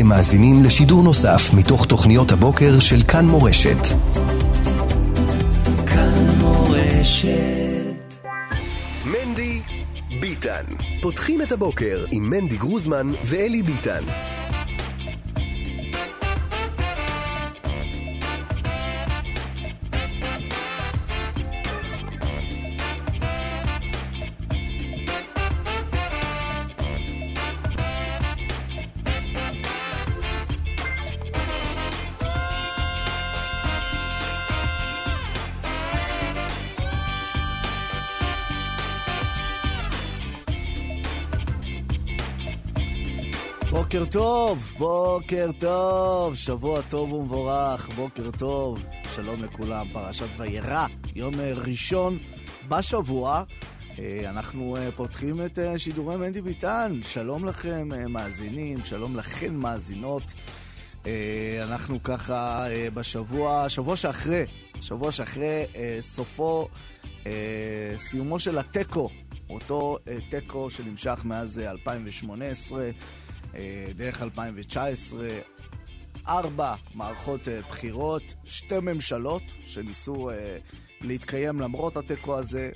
אתם מאזינים לשידור נוסף מתוך תוכניות הבוקר של כאן מורשת. כאן מורשת. מנדי ביטן. פותחים את הבוקר עם מנדי גרוזמן ואלי ביטן. טוב, בוקר טוב, שבוע טוב ומבורך, בוקר טוב, שלום לכולם, פרשת וירא, יום ראשון בשבוע. אה, אנחנו אה, פותחים את אה, שידורי מנדי ביטן, שלום לכם מאזינים, שלום לכן מאזינות. אנחנו ככה בשבוע, שבוע שאחרי, שבוע שאחרי סופו, סיומו של התיקו, אותו תיקו שנמשך מאז 2018. אה, דרך 2019, ארבע מערכות אה, בחירות, שתי ממשלות שניסו אה, להתקיים למרות התיקו הזה,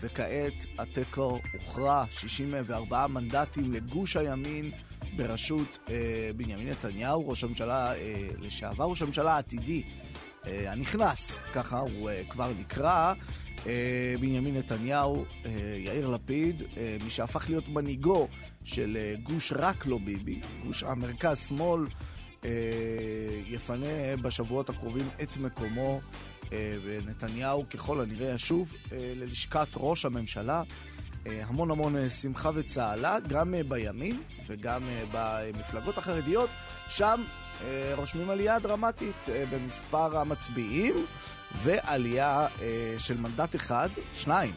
וכעת התיקו הוכרע 64 מנדטים לגוש הימין בראשות בנימין נתניהו, ראש הממשלה לשעבר, ראש הממשלה העתידי הנכנס, ככה הוא כבר נקרא. בנימין נתניהו, יאיר לפיד, מי שהפך להיות מנהיגו של אה, גוש רק לא ביבי, גוש המרכז-שמאל, אה, יפנה בשבועות הקרובים את מקומו, אה, ונתניהו ככל הנראה ישוב ללשכת ראש הממשלה. המון המון שמחה וצהלה, גם בימין וגם במפלגות החרדיות. שם רושמים עלייה דרמטית במספר המצביעים ועלייה של מנדט אחד, שניים,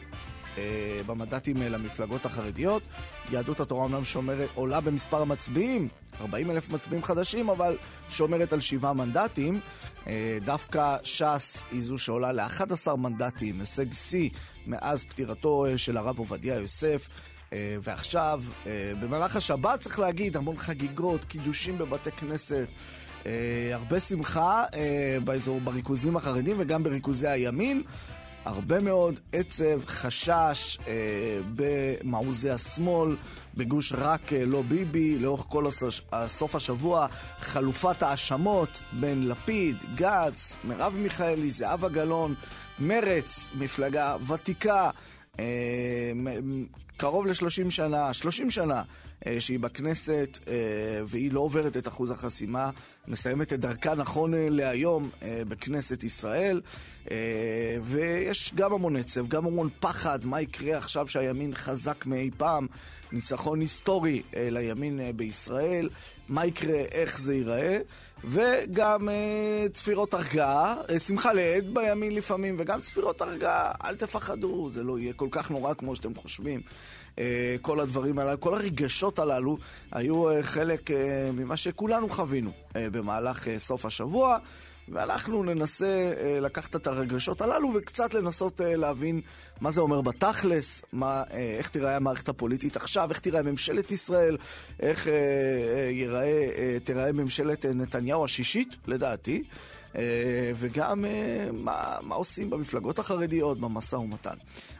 אה, במנדטים אה, למפלגות החרדיות. יהדות התורה אומנם שומרת, עולה במספר המצביעים, 40 אלף מצביעים חדשים, אבל שומרת על שבעה מנדטים. אה, דווקא ש"ס היא זו שעולה ל-11 מנדטים, הישג שיא מאז פטירתו של הרב עובדיה יוסף. ועכשיו, במהלך השבת צריך להגיד, המון חגיגות, קידושים בבתי כנסת. הרבה שמחה באזור, בריכוזים החרדים וגם בריכוזי הימין. הרבה מאוד עצב, חשש אה, במעוזי השמאל, בגוש רק אה, לא ביבי, לאורך כל הסוש, סוף השבוע, חלופת האשמות בין לפיד, גץ, מרב מיכאלי, זהבה גלאון, מרץ, מפלגה ותיקה, אה, קרוב ל-30 שנה, 30 שנה שהיא בכנסת אה, והיא לא עוברת את אחוז החסימה, מסיימת את דרכה נכון אה, להיום בכנסת ישראל, ויש גם המון עצב, גם המון פחד, מה יקרה עכשיו שהימין חזק מאי פעם, ניצחון היסטורי לימין בישראל, מה יקרה, איך זה ייראה. וגם אה, צפירות הרגעה, אה, שמחה לאיד בימין לפעמים, וגם צפירות הרגעה, אל תפחדו, זה לא יהיה כל כך נורא כמו שאתם חושבים. אה, כל הדברים הללו, כל הרגשות הללו היו אה, חלק אה, ממה שכולנו חווינו אה, במהלך אה, סוף השבוע. ואנחנו ננסה אה, לקחת את הרגשות הללו וקצת לנסות אה, להבין מה זה אומר בתכלס, מה, אה, איך תיראה המערכת הפוליטית עכשיו, איך תיראה ממשלת ישראל, איך אה, אה, ייראה, אה, תיראה ממשלת אה, נתניהו השישית, לדעתי. אה, וגם אה, מה, מה עושים במפלגות החרדיות במשא ומתן.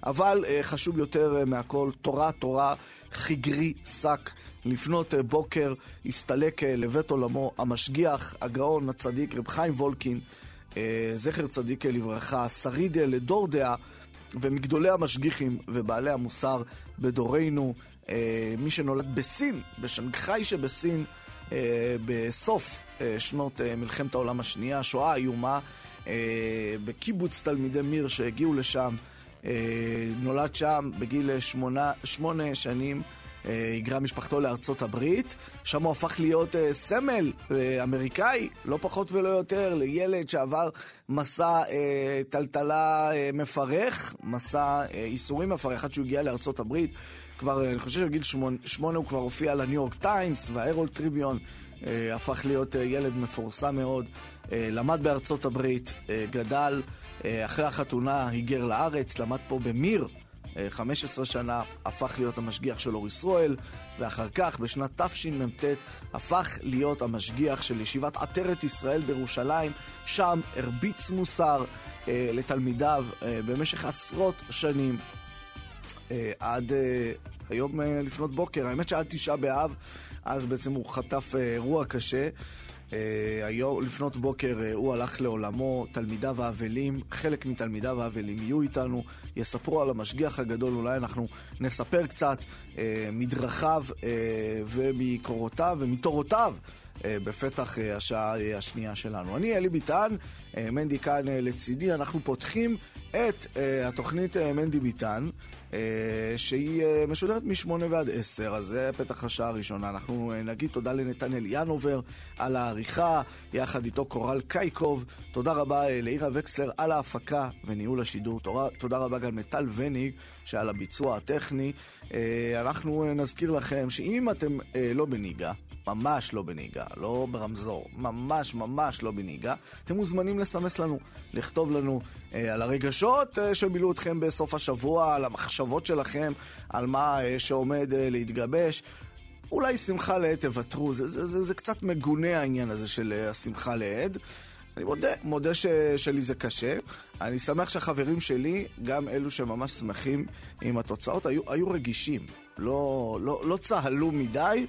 אבל אה, חשוב יותר מהכל, תורה, תורה, חיגרי, שק. לפנות בוקר הסתלק לבית עולמו המשגיח, הגאון, הצדיק, רב חיים וולקין, זכר צדיק לברכה, שריד לדור דעה. ומגדולי המשגיחים ובעלי המוסר בדורנו, מי שנולד בסין, בשנגחאי שבסין, בסוף אה, שנות אה, מלחמת העולם השנייה, שואה איומה, בקיבוץ תלמידי מיר שהגיעו לשם. נולד שם בגיל שמונה, שמונה שנים. היגרה משפחתו לארצות הברית, שם הוא הפך להיות uh, סמל uh, אמריקאי, לא פחות ולא יותר, לילד שעבר מסע uh, טלטלה uh, מפרך, מסע uh, ייסורים מפרך עד שהוא הגיע לארצות הברית. כבר, אני חושב שבגיל שמונה, שמונה הוא כבר הופיע לניו יורק טיימס והארול טריביון. אה, הפך להיות אה, ילד מפורסם מאוד, אה, למד בארצות הברית, אה, גדל, אה, אחרי החתונה היגר לארץ, למד פה במיר, 15 שנה הפך להיות המשגיח של אור ישראל, ואחר כך, בשנת תשמ"ט, הפך להיות המשגיח של ישיבת עטרת ישראל בירושלים. שם הרביץ מוסר אה, לתלמידיו אה, במשך עשרות שנים, אה, עד אה, היום אה, לפנות בוקר. האמת שעד תשעה באב, אז בעצם הוא חטף אה, אירוע קשה. Uh, היום, לפנות בוקר, uh, הוא הלך לעולמו, תלמידיו האבלים, חלק מתלמידיו האבלים יהיו איתנו, יספרו על המשגיח הגדול, אולי אנחנו נספר קצת uh, מדרכיו uh, ומקורותיו ומתורותיו uh, בפתח uh, השעה השנייה שלנו. אני אלי ביטן, מנדי כאן לצידי, אנחנו פותחים את התוכנית מנדי ביטן. שהיא משודרת מ-8 ועד 10, אז זה פתח השעה הראשונה. אנחנו נגיד תודה לנתנאל ינובר על העריכה, יחד איתו קורל קייקוב. תודה רבה לאירה וקסלר על ההפקה וניהול השידור. תודה רבה גם לטל וניג שעל הביצוע הטכני. אנחנו נזכיר לכם שאם אתם לא בניגה, ממש לא בנהיגה, לא ברמזור, ממש ממש לא בנהיגה, אתם מוזמנים לסמס לנו, לכתוב לנו אה, על הרגשות אה, שמילאו אתכם בסוף השבוע, על המחשבות שלכם, על מה אה, שעומד אה, להתגבש. אולי שמחה לעד תוותרו, זה, זה, זה, זה קצת מגונה העניין הזה של אה, השמחה לעד. אני מודה, מודה ש, שלי זה קשה. אני שמח שהחברים שלי, גם אלו שממש שמחים עם התוצאות, היו, היו רגישים. לא, לא, לא צהלו מדי.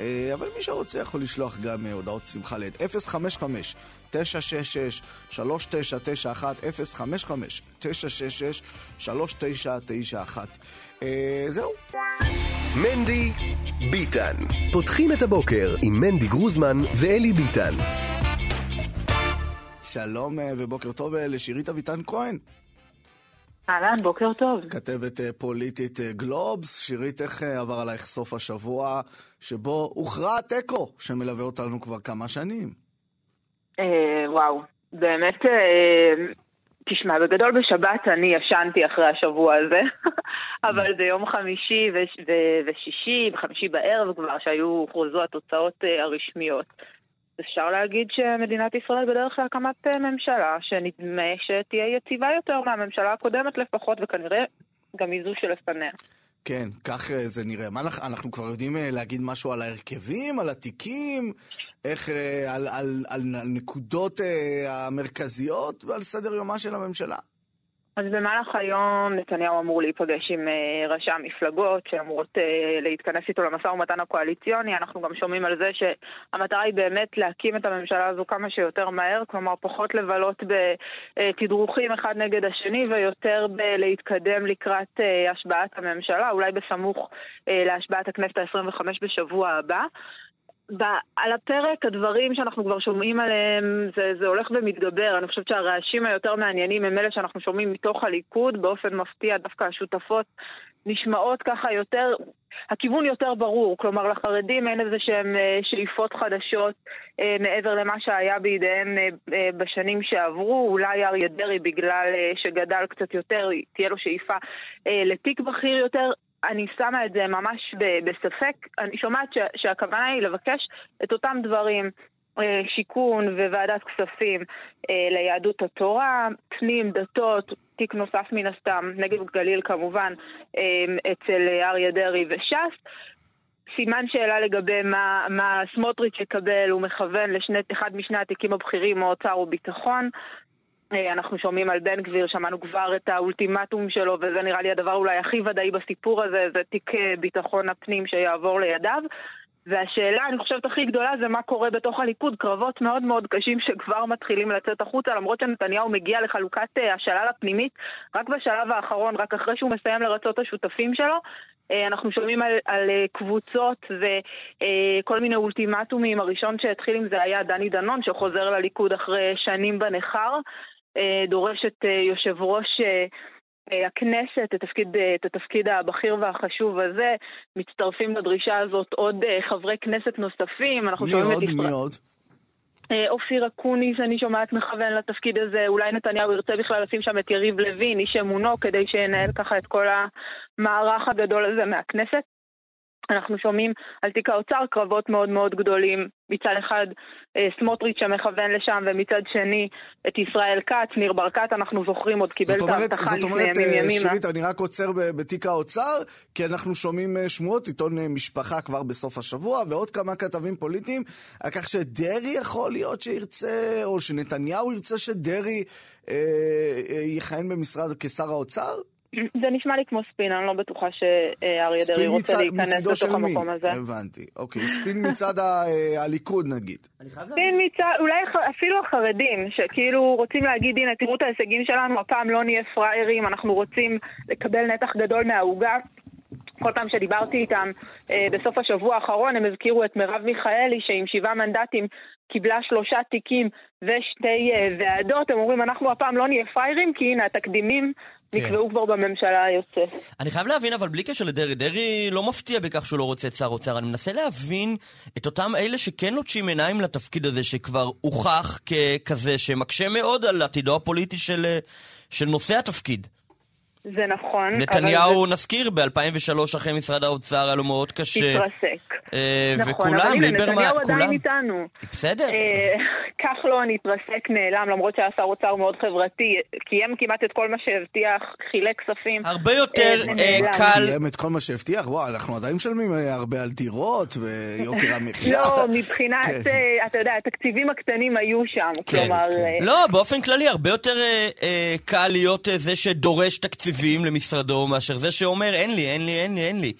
אה, אבל מי שרוצה יכול לשלוח גם אה, הודעות שמחה לעת 055 966 3991 055 966 3991 זהו. מנדי ביטן. פותחים את הבוקר עם מנדי גרוזמן ואלי ביטן. שלום אה, ובוקר טוב לשירית אביטן כהן. אהלן, בוקר טוב. כתבת אה, פוליטית אה, גלובס, שירית, איך אה, עבר עלייך סוף השבוע שבו הוכרע התיקו שמלווה אותנו כבר כמה שנים? אה, וואו, באמת, אה, תשמע, בגדול בשבת אני ישנתי אחרי השבוע הזה, אבל זה יום חמישי ושישי, בחמישי בערב כבר, שהיו, הוכרזו התוצאות אה, הרשמיות. אפשר להגיד שמדינת ישראל בדרך להקמת ממשלה שנדמה שתהיה יציבה יותר מהממשלה הקודמת לפחות, וכנראה גם היא זו שלפניה. כן, כך אה, זה נראה. מה אנחנו, אנחנו כבר יודעים אה, להגיד משהו על ההרכבים, על התיקים, איך, על, על, על הנקודות המרכזיות ועל סדר יומה של הממשלה? אז במהלך היום נתניהו אמור להיפגש עם uh, ראשי המפלגות שאמורות uh, להתכנס איתו למשא ומתן הקואליציוני. אנחנו גם שומעים על זה שהמטרה היא באמת להקים את הממשלה הזו כמה שיותר מהר, כלומר פחות לבלות בתדרוכים אחד נגד השני ויותר להתקדם לקראת uh, השבעת הממשלה, אולי בסמוך להשבעת הכנסת ה-25 בשבוע הבא. על הפרק הדברים שאנחנו כבר שומעים עליהם זה, זה הולך ומתגבר. אני חושבת שהרעשים היותר מעניינים הם אלה שאנחנו שומעים מתוך הליכוד, באופן מפתיע דווקא השותפות נשמעות ככה יותר, הכיוון יותר ברור. כלומר לחרדים אין איזה שהם אה, שאיפות חדשות אה, מעבר למה שהיה בידיהם אה, בשנים שעברו. אולי אריה דרעי בגלל שגדל קצת יותר, תהיה לו שאיפה לתיק בכיר יותר. אני שמה את זה ממש בספק. אני שומעת שהכוונה היא לבקש את אותם דברים, אה, שיכון וועדת כספים אה, ליהדות התורה, פנים, דתות, תיק נוסף מן הסתם, נגב גליל כמובן, אה, אצל אריה דרעי וש"ס. סימן שאלה לגבי מה, מה סמוטריץ' יקבל, הוא מכוון לאחד משני התיקים הבכירים, או אוצר או. אה, אנחנו שומעים על בן גביר, שמענו כבר את האולטימטום שלו, וזה נראה לי הדבר אולי הכי ודאי בסיפור הזה, זה תיק אה, ביטחון הפנים שיעבור לידיו. והשאלה, אני חושבת, הכי גדולה זה מה קורה בתוך הליכוד, קרבות מאוד מאוד קשים שכבר מתחילים לצאת החוצה, למרות שנתניהו מגיע לחלוקת אה, השלל הפנימית רק בשלב האחרון, רק אחרי שהוא מסיים לרצות את השותפים שלו. אנחנו שומעים על, על קבוצות וכל מיני אולטימטומים, הראשון שהתחיל עם זה היה דני דנון, שחוזר לליכוד אחרי שנים בניכר. אה, דורש את אה, יושב ראש אה, הכנסת, את התפקיד, את התפקיד הבכיר והחשוב הזה. מצטרפים לדרישה הזאת עוד חברי כנסת נוספים. אנחנו מי עוד? את מי עוד? אופיר אקוניס, אני שומעת, מכוון לתפקיד הזה. אולי נתניהו ירצה בכלל לשים שם את יריב לוין, איש אמונו, כדי שינהל ככה את כל המערך הגדול הזה מהכנסת. אנחנו שומעים על תיק האוצר קרבות מאוד מאוד גדולים. מצד אחד אה, סמוטריץ' שמכוון לשם, ומצד שני את ישראל כץ, ניר ברקת, אנחנו זוכרים, עוד קיבל את ההבטחה לפני ימים ימימה. זאת אומרת, שירית, אני רק עוצר בתיק האוצר, כי אנחנו שומעים אה, שמועות, עיתון אה, משפחה כבר בסוף השבוע, ועוד כמה כתבים פוליטיים, על כך שדרעי יכול להיות שירצה, או שנתניהו ירצה שדרעי אה, יכהן במשרד כשר האוצר? זה נשמע לי כמו ספין, אני לא בטוחה שאריה דרעי רוצה מצד, להיכנס לתוך המקום הזה. הבנתי, אוקיי. ספין מצד ה, אה, הליכוד נגיד. ספין מצד, אולי אפילו החרדים, שכאילו רוצים להגיד, הנה, תראו את ההישגים שלנו, הפעם לא נהיה פראיירים, אנחנו רוצים לקבל נתח גדול מהעוגה. כל פעם שדיברתי איתם אה, בסוף השבוע האחרון, הם הזכירו את מרב מיכאלי, שעם שבעה מנדטים קיבלה שלושה תיקים ושתי אה, ועדות. הם אומרים, אנחנו הפעם לא נהיה פראיירים, כי הנה, התקדימים כן. נקבעו כבר בממשלה היוצאת. אני חייב להבין, אבל בלי קשר לדרעי, דרעי לא מפתיע בכך שהוא לא רוצה את שר אוצר. אני מנסה להבין את אותם אלה שכן לוטשים עיניים לתפקיד הזה, שכבר הוכח ככזה, שמקשה מאוד על עתידו הפוליטי של, של נושא התפקיד. זה נכון. נתניהו, זה... נזכיר, ב-2003 אחרי משרד האוצר היה לו מאוד קשה. התרסק. אה, נכון, וכולם, ליברמן, כולם... נתניהו עדיין איתנו. בסדר. אה, כחלון התרסק, נעלם, למרות שהיה שר אוצר מאוד חברתי, קיים כמעט את כל מה שהבטיח, חילק כספים. הרבה יותר אה, אה קל... קיים את כל מה שהבטיח? וואו, אנחנו עדיין משלמים אה, הרבה על דירות ויוקר המחיה. לא, מבחינת, כן. אה, אתה יודע, התקציבים הקטנים היו שם, כן, כלומר... כן. לא, באופן כללי, הרבה יותר קל להיות זה שדורש תקציבים. תקציבים למשרדו מאשר זה שאומר אין לי, אין לי, אין לי, אין לי.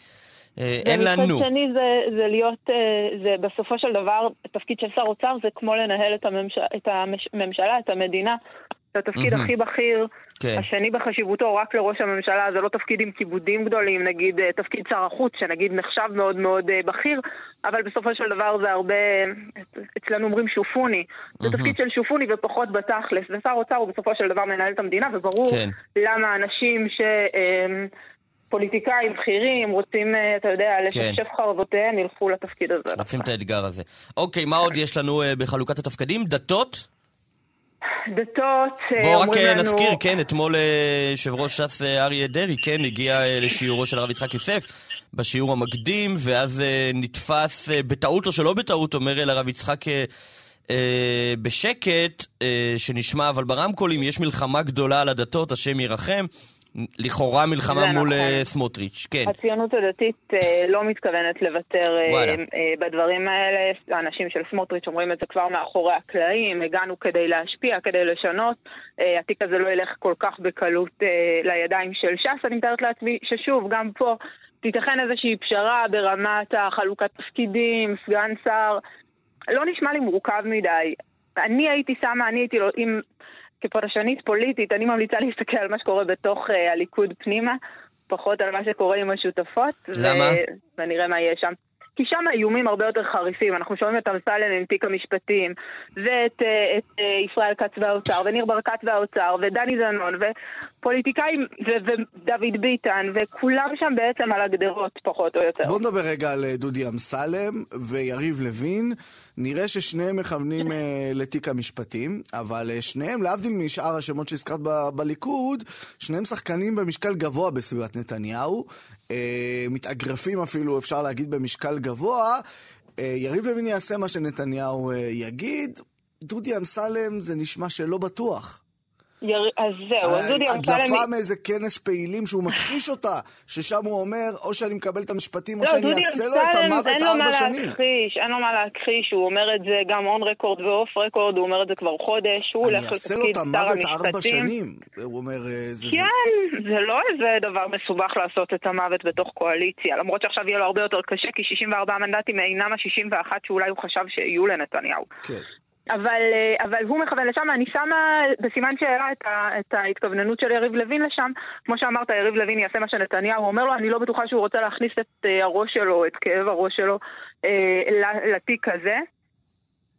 אה, אין לנו. ומצד שני זה, זה להיות, אה, זה בסופו של דבר, התפקיד של שר אוצר זה כמו לנהל את, הממשלה, את הממשלה, את המדינה. זה התפקיד הכי בכיר, כן. השני בחשיבותו רק לראש הממשלה, זה לא תפקיד עם כיבודים גדולים, נגיד אה, תפקיד שר החוץ, שנגיד נחשב מאוד מאוד בכיר, אבל בסופו של דבר זה הרבה, אצלנו אומרים שופוני, זה תפקיד של שופוני ופחות בתכלס, ושר אוצר הוא בסופו של דבר מנהל את המדינה, וברור כן. למה אנשים ש... פוליטיקאים בכירים רוצים, אה, אתה יודע, כן. לשפשף חרבותיהם, ילכו לתפקיד הזה. רוצים את האתגר הזה. אוקיי, מה עוד יש לנו אה, בחלוקת התפקידים? דתות? דתות, אה, בואו רק לנו... נזכיר, כן, אתמול יושב ראש ש"ס אריה דרעי, כן, הגיע לשיעורו של הרב יצחק יוסף בשיעור המקדים, ואז נתפס בטעות או שלא בטעות, אומר אל הרב יצחק בשקט, שנשמע אבל ברמקולים, יש מלחמה גדולה על הדתות, השם ירחם. לכאורה מלחמה מול נכון. אה, סמוטריץ', כן. הציונות הדתית אה, לא מתכוונת לוותר אה, בדברים האלה. האנשים של סמוטריץ' אומרים את זה כבר מאחורי הקלעים, הגענו כדי להשפיע, כדי לשנות. התיק הזה לא ילך כל כך בקלות לידיים של ש"ס. אני מתארת לעצמי ששוב, גם פה תיתכן איזושהי פשרה ברמת החלוקת תפקידים, סגן שר. לא נשמע לי מורכב מדי. אני הייתי שמה, אני הייתי, אם כפרשנית פוליטית, אני ממליצה להסתכל על מה שקורה בתוך uh, הליכוד פנימה, פחות על מה שקורה עם השותפות. למה? ונראה מה יהיה שם. כי שם האיומים הרבה יותר חריפים. אנחנו שומעים את אמסלם עם תיק המשפטים, ואת אה, את, uh, ישראל כץ והאוצר, וניר ברקת והאוצר, ודני זנון, ופוליטיקאים, ודוד ביטן, וכולם שם בעצם על הגדרות, פחות או יותר. בוא נדבר רגע על דודי אמסלם ויריב לוין. נראה ששניהם מכוונים לתיק המשפטים, אבל שניהם, להבדיל משאר השמות שהזכרת ב- בליכוד, שניהם שחקנים במשקל גבוה בסביבת נתניהו, מתאגרפים אפילו, אפשר להגיד, במשקל גבוה. Uh, יריב לוין יעשה מה שנתניהו uh, יגיד, דודי אמסלם זה נשמע שלא בטוח. אז זהו, אז דודי אמסלם... הדלפה מאיזה כנס פעילים שהוא מכחיש אותה, ששם הוא אומר, או שאני מקבל את המשפטים, או לא, שאני אעשה לו את המוות ארבע שנים. להכחיש, אין לו מה להכחיש, הוא אומר את זה גם און רקורד ואוף רקורד, הוא אומר את זה כבר חודש, הוא הולך לתפקיד שר המשפטים. אני אעשה לו את המוות ארבע שנים, הוא אומר... אה, כן, זה לא איזה דבר מסובך לעשות את המוות בתוך קואליציה, למרות שעכשיו יהיה לו הרבה יותר קשה, כי 64 מנדטים אינם ה-61 שאולי הוא חשב שיהיו לנתניהו. כן. אבל, אה, אבל הוא מכוון לשם, אני שמה בסימן שאלה את, את ההתכווננות של יריב לוין לשם. כמו שאמרת, יריב לוין יעשה מה שנתניהו אומר לו, אני לא בטוחה שהוא רוצה להכניס את אה, הראש שלו, את כאב הראש שלו, אה, לתיק הזה.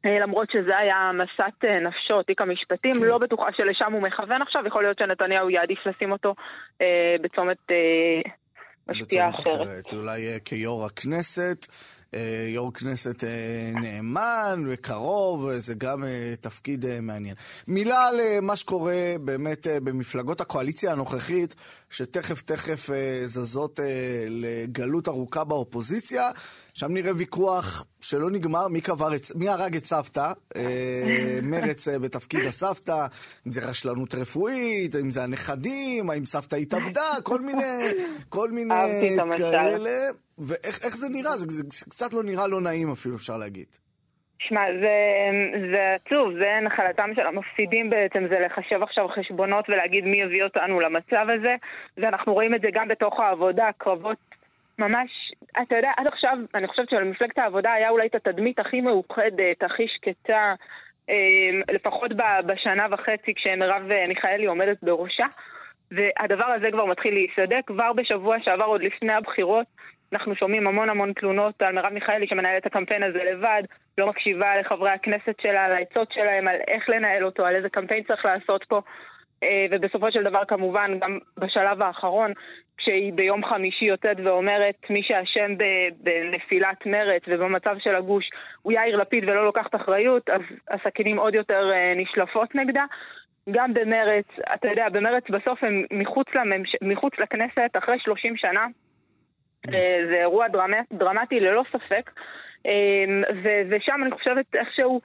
למרות שזה היה מסת נפשו, תיק המשפטים, כן. לא בטוחה שלשם הוא מכוון עכשיו, יכול להיות שנתניהו יעדיף לשים אותו אה, בצומת אה, משפיעה אחרת. אחרת. אולי כיו"ר הכנסת. אה, יו"ר כנסת אה, נאמן וקרוב, זה גם אה, תפקיד אה, מעניין. מילה על אה, מה שקורה באמת אה, במפלגות הקואליציה הנוכחית, שתכף תכף אה, זזות אה, לגלות ארוכה באופוזיציה. שם נראה ויכוח שלא נגמר, מי, קבר את, מי הרג את סבתא, אה, מרץ אה, בתפקיד הסבתא, אם זה רשלנות רפואית, אם זה הנכדים, האם סבתא התאבדה, כל מיני, כל מיני. כאלה. ואיך איך זה נראה? זה, זה, זה קצת לא נראה לא נעים אפילו, אפשר להגיד. שמע, זה, זה עצוב, זה נחלתם של המפסידים בעצם, זה לחשב עכשיו חשבונות ולהגיד מי הביא אותנו למצב הזה, ואנחנו רואים את זה גם בתוך העבודה, קרבות ממש, אתה יודע, עד עכשיו, אני חושבת שלמפלגת העבודה היה אולי את התדמית הכי מאוחדת, הכי שקטה, אה, לפחות בשנה וחצי כשמרב מיכאלי עומדת בראשה, והדבר הזה כבר מתחיל להיסדק. כבר בשבוע שעבר, עוד לפני הבחירות, אנחנו שומעים המון המון תלונות על מרב מיכאלי שמנהלת את הקמפיין הזה לבד, לא מקשיבה לחברי הכנסת שלה, על העצות שלהם, על איך לנהל אותו, על איזה קמפיין צריך לעשות פה. אה, ובסופו של דבר כמובן גם בשלב האחרון כשהיא ביום חמישי יוצאת ואומרת מי שאשם בנפילת מרץ ובמצב של הגוש הוא יאיר לפיד ולא לוקחת אחריות אז הסכינים עוד יותר אה, נשלפות נגדה גם במרץ, אתה יודע, במרץ בסוף הם מחוץ, לממש... מחוץ לכנסת אחרי 30 שנה זה אירוע דרמט... דרמטי ללא ספק אה, ו- ושם אני חושבת איכשהו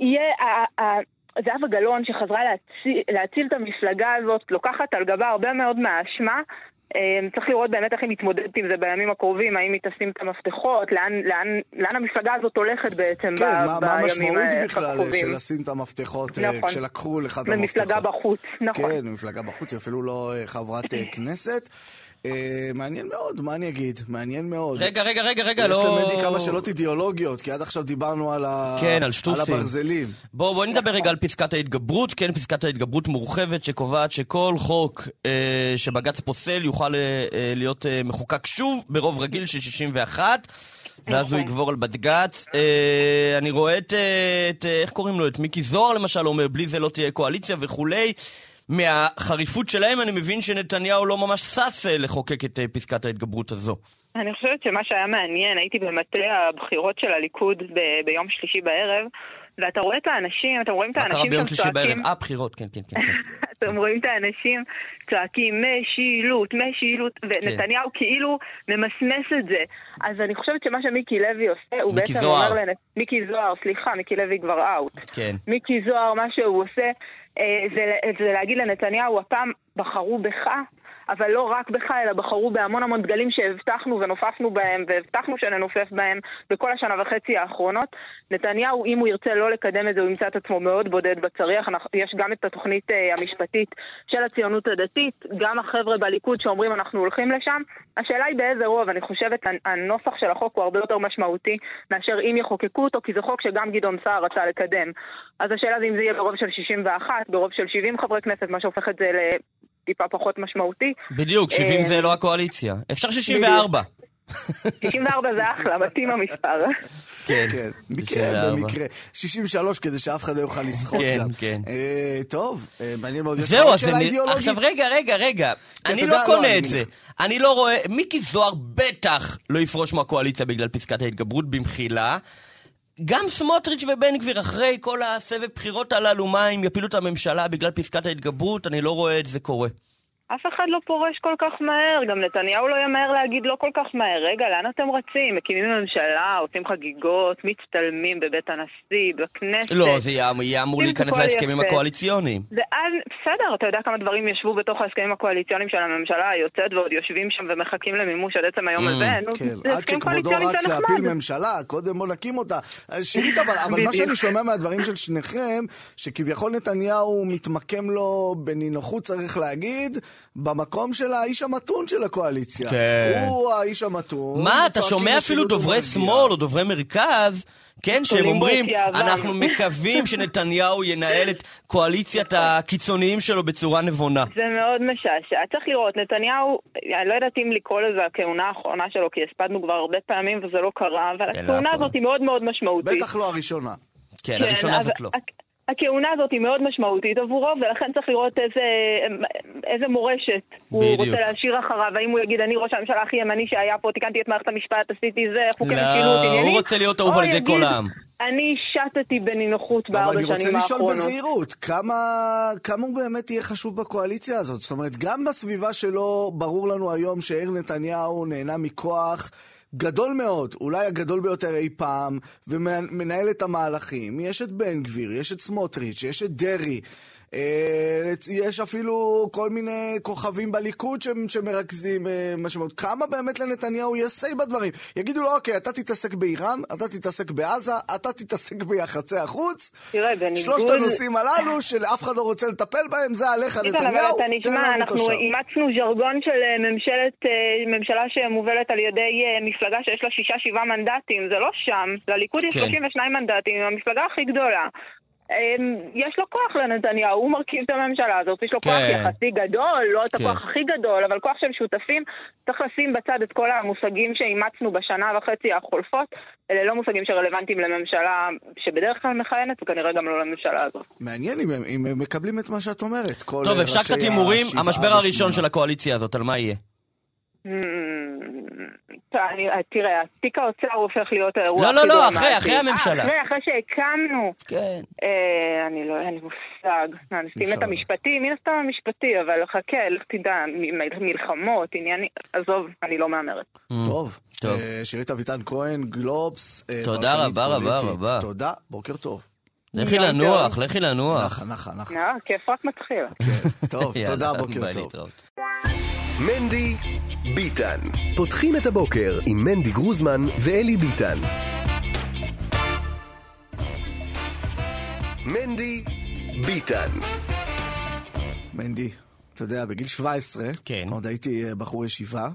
יהיה זהבה גלאון שחזרה להציל, להציל את המפלגה הזאת, לוקחת על גבה הרבה מאוד מהאשמה. אה, צריך לראות באמת איך היא מתמודדת עם זה בימים הקרובים, האם היא תשים את המפתחות, לאן, לאן, לאן המפלגה הזאת הולכת בעצם ב, כן, מה, מה בימים המשמעות אה, בכלל הקרובים. של לשים את המפתחות אה, נכון. כשלקחו לך את המפתחות? במפלגה בחוץ, נכון. כן, במפלגה בחוץ, היא אפילו לא אה, חברת אה, כנסת. אה, מעניין מאוד, מה אני אגיד? מעניין מאוד. רגע, רגע, רגע, רגע, יש לא... למדי כמה שאלות אידיאולוגיות, כי עד עכשיו דיברנו על, ה... כן, על על שטוסים. הברזלים. בואו בוא נדבר רגע על פסקת ההתגברות. כן, פסקת ההתגברות מורחבת שקובעת שכל חוק אה, שבג"ץ פוסל יוכל אה, אה, להיות אה, מחוקק שוב ברוב רגיל של 61. ואז הוא. יגבור על בג"ץ. אה, אני רואה את, אה, את, אה, איך קוראים לו? את מיקי זוהר למשל אומר, בלי זה לא תהיה קואליציה וכולי. מהחריפות שלהם אני מבין שנתניהו לא ממש שש אה, לחוקק את אה, פסקת ההתגברות הזו. אני חושבת שמה שהיה מעניין, הייתי במטה הבחירות של הליכוד ב- ביום שלישי בערב, ואתה רואה את האנשים, אתם רואים את מה קרה האנשים ביום שם שלישי בערב? צועקים, אה, בחירות, כן, כן, כן. כן. אתם רואים את האנשים צועקים משילות, משילות, כן. ונתניהו כאילו ממסמס את זה. אז אני חושבת שמה שמיקי לוי עושה, הוא בעצם זוהר. אומר לנת... מיקי זוהר, סליחה, מיקי לוי כבר אאוט. כן. מיקי זוהר, מה שהוא עושה, אה, זה, זה להגיד לנתניהו, הפעם בחרו בך, אבל לא רק בך, אלא בחרו בהמון המון דגלים שהבטחנו ונופפנו בהם, והבטחנו שננופף בהם בכל השנה וחצי האחרונות. נתניהו, אם הוא ירצה לא לקדם את זה, הוא ימצא את עצמו מאוד בודד בצריח. יש גם את התוכנית אה, המשפטית של הציונות הדתית, גם החבר'ה בליכוד שאומרים אנחנו הולכים לשם. השאלה היא באיזה רוב, אני חושבת הנוסח של החוק הוא הרבה יותר משמעותי מאשר אם יחוקקו אותו, כי זה חוק שגם גדעון סער רצה לקדם. אז השאלה זה אם זה יהיה ברוב של 61, ברוב של 70 חברי כנסת, מה שהופך את זה לטיפה פחות משמעותי. בדיוק, 70 אה, זה לא הקואליציה. אפשר 64. 64 זה אחלה, מתאים המספר. כן, כן, במקרה, 64. במקרה. 63 כדי שאף אחד לא יוכל לסחוט כן, גם. כן. אה, טוב, אה, מעניין מאוד. זהו, אז? עכשיו רגע, רגע, רגע. כן, אני לא יודע, קונה לא, את זה. אני לא רואה... מיקי זוהר בטח לא יפרוש מהקואליציה בגלל פסקת ההתגברות במחילה. גם סמוטריץ' ובן גביר, אחרי כל הסבב בחירות הללו, מה אם יפילו את הממשלה בגלל פסקת ההתגברות? אני לא רואה את זה קורה. אף אחד לא פורש כל כך מהר, גם נתניהו לא ימהר להגיד לא כל כך מהר. רגע, לאן אתם רצים? מקימים ממשלה, עושים חגיגות, מצטלמים בבית הנשיא, בכנסת. לא, זה יהיה אמור להיכנס להסכמים. הקואליציוניים. ואז, בסדר, אתה יודע כמה דברים ישבו בתוך ההסכמים הקואליציוניים של הממשלה היוצאת ועוד יושבים שם ומחכים למימוש עד עצם היום Mm, הזה. כן, עד שכבודו רץ זה להפיל. ממשלה, קודם בוא נקים אותה. אה, שירית, אבל, אבל מה. שאני שומע מהדברים של שניכם, שכביכול נתניהו מתמקם לו בנינוחות, צריך להגיד, במקום של האיש המתון של הקואליציה. כן. הוא האיש המתון. מה, אתה שומע אפילו דוברי. שמאל או דוברי מרכז, כן, שהם אומרים, את יהבם." אנחנו מקווים שנתניהו ינהל את קואליציית הקיצוניים שלו בצורה נבונה. זה מאוד משעשע. צריך לראות, נתניהו, אני לא יודעת אם לקרוא לזה הכהונה האחרונה שלו, כי הספדנו כבר הרבה פעמים וזה לא קרה, אבל כן, הכהונה לא הזאת היא מאוד מאוד משמעותית. בטח לא הראשונה. כן, הראשונה אז- זאת לא. הכהונה הזאת היא מאוד משמעותית עבורו, ולכן צריך לראות איזה, איזה מורשת הוא בדיוק. רוצה להשאיר אחריו. האם הוא יגיד, אני ראש הממשלה הכי ימני שהיה פה, תיקנתי את מערכת המשפט, עשיתי זה, חוקי לא, משילות, עניינים. הוא רוצה להיות אהוב או על ידי כל העם. אני שטתי בנינוחות אבל בארבע אני רוצה שנים לשאול האחרונות. בזהירות, כמה, כמה הוא באמת יהיה חשוב בקואליציה הזאת? זאת אומרת, גם בסביבה שלו, ברור לנו היום שיאיר נתניהו נהנה מכוח גדול מאוד, אולי הגדול ביותר אי פעם, ומנהל את המהלכים. יש את בן גביר, יש את סמוטריץ', יש את דרעי. אה, יש אפילו כל מיני כוכבים בליכוד ש- שמרכזים אה, משמעות. כמה באמת לנתניהו יש say בדברים? יגידו לו, אוקיי, אתה תתעסק באיראן, אתה תתעסק בעזה, אתה תתעסק ביחסי החוץ. תראה, בניגוד... שלושת הנושאים הללו, שאף אחד לא רוצה לטפל בהם, זה עליך נתניהו, אתה תן נשמע, לנו אנחנו. אימצנו ז'רגון של אה, ממשלת, ממשלה שמובלת על ידי מפלגה שיש לה שישה שבעה מנדטים, זה לא שם, לליכוד יש כן. 32 מנדטים, המפלגה הכי גדולה. אה, יש לו כוח לנתניהו, הוא מרכיב את הממשלה הזאת, יש לו כוח כן. יחסי גדול, לא את כן. הכוח הכי גדול, אבל כוח של שותפים, צריך לשים בצד את כל המושגים שאימצנו בשנה וחצי החולפות, אלה לא מושגים שרלוונטיים לממשלה שבדרך כלל מכהנת, וכנראה גם לא לממשלה הזאת. מעניין אם הם- אם הם מקבלים את מה שאת אומרת. טוב, אפשר קצת הימורים? המשבר הראשון. של הקואליציה הזאת, על מה יהיה? Mm, טוב, תראה, תיק האוצר הופך להיות האירוע לא, לא, לא. אחרי, אחרי אה, הממשלה. אחרי, אחרי שהקמנו. כן. אה, אני לא, אין לי מושג. נשים את המשפטי, מן הסתם המשפטי, אבל חכה, לך תדע, מלחמות, עניינים, עזוב, אני לא מהמרת. טוב, טוב. אה, שירית אביטן כהן, גלובס. אה, תודה רבה, רבה. רבה. תודה, בוקר טוב. לכי לנוח, טוב. לכי לנוח. נחה, נחה, נחה. אה, כיף רק מתחיל. טוב, יאללה, תודה, בוקר טוב. מנדי ביטן. פותחים את הבוקר עם מנדי גרוזמן ואלי ביטן. מנדי ביטן. מנדי, אתה יודע, בגיל 17, כן. עוד הייתי אה, בחור ישיבה,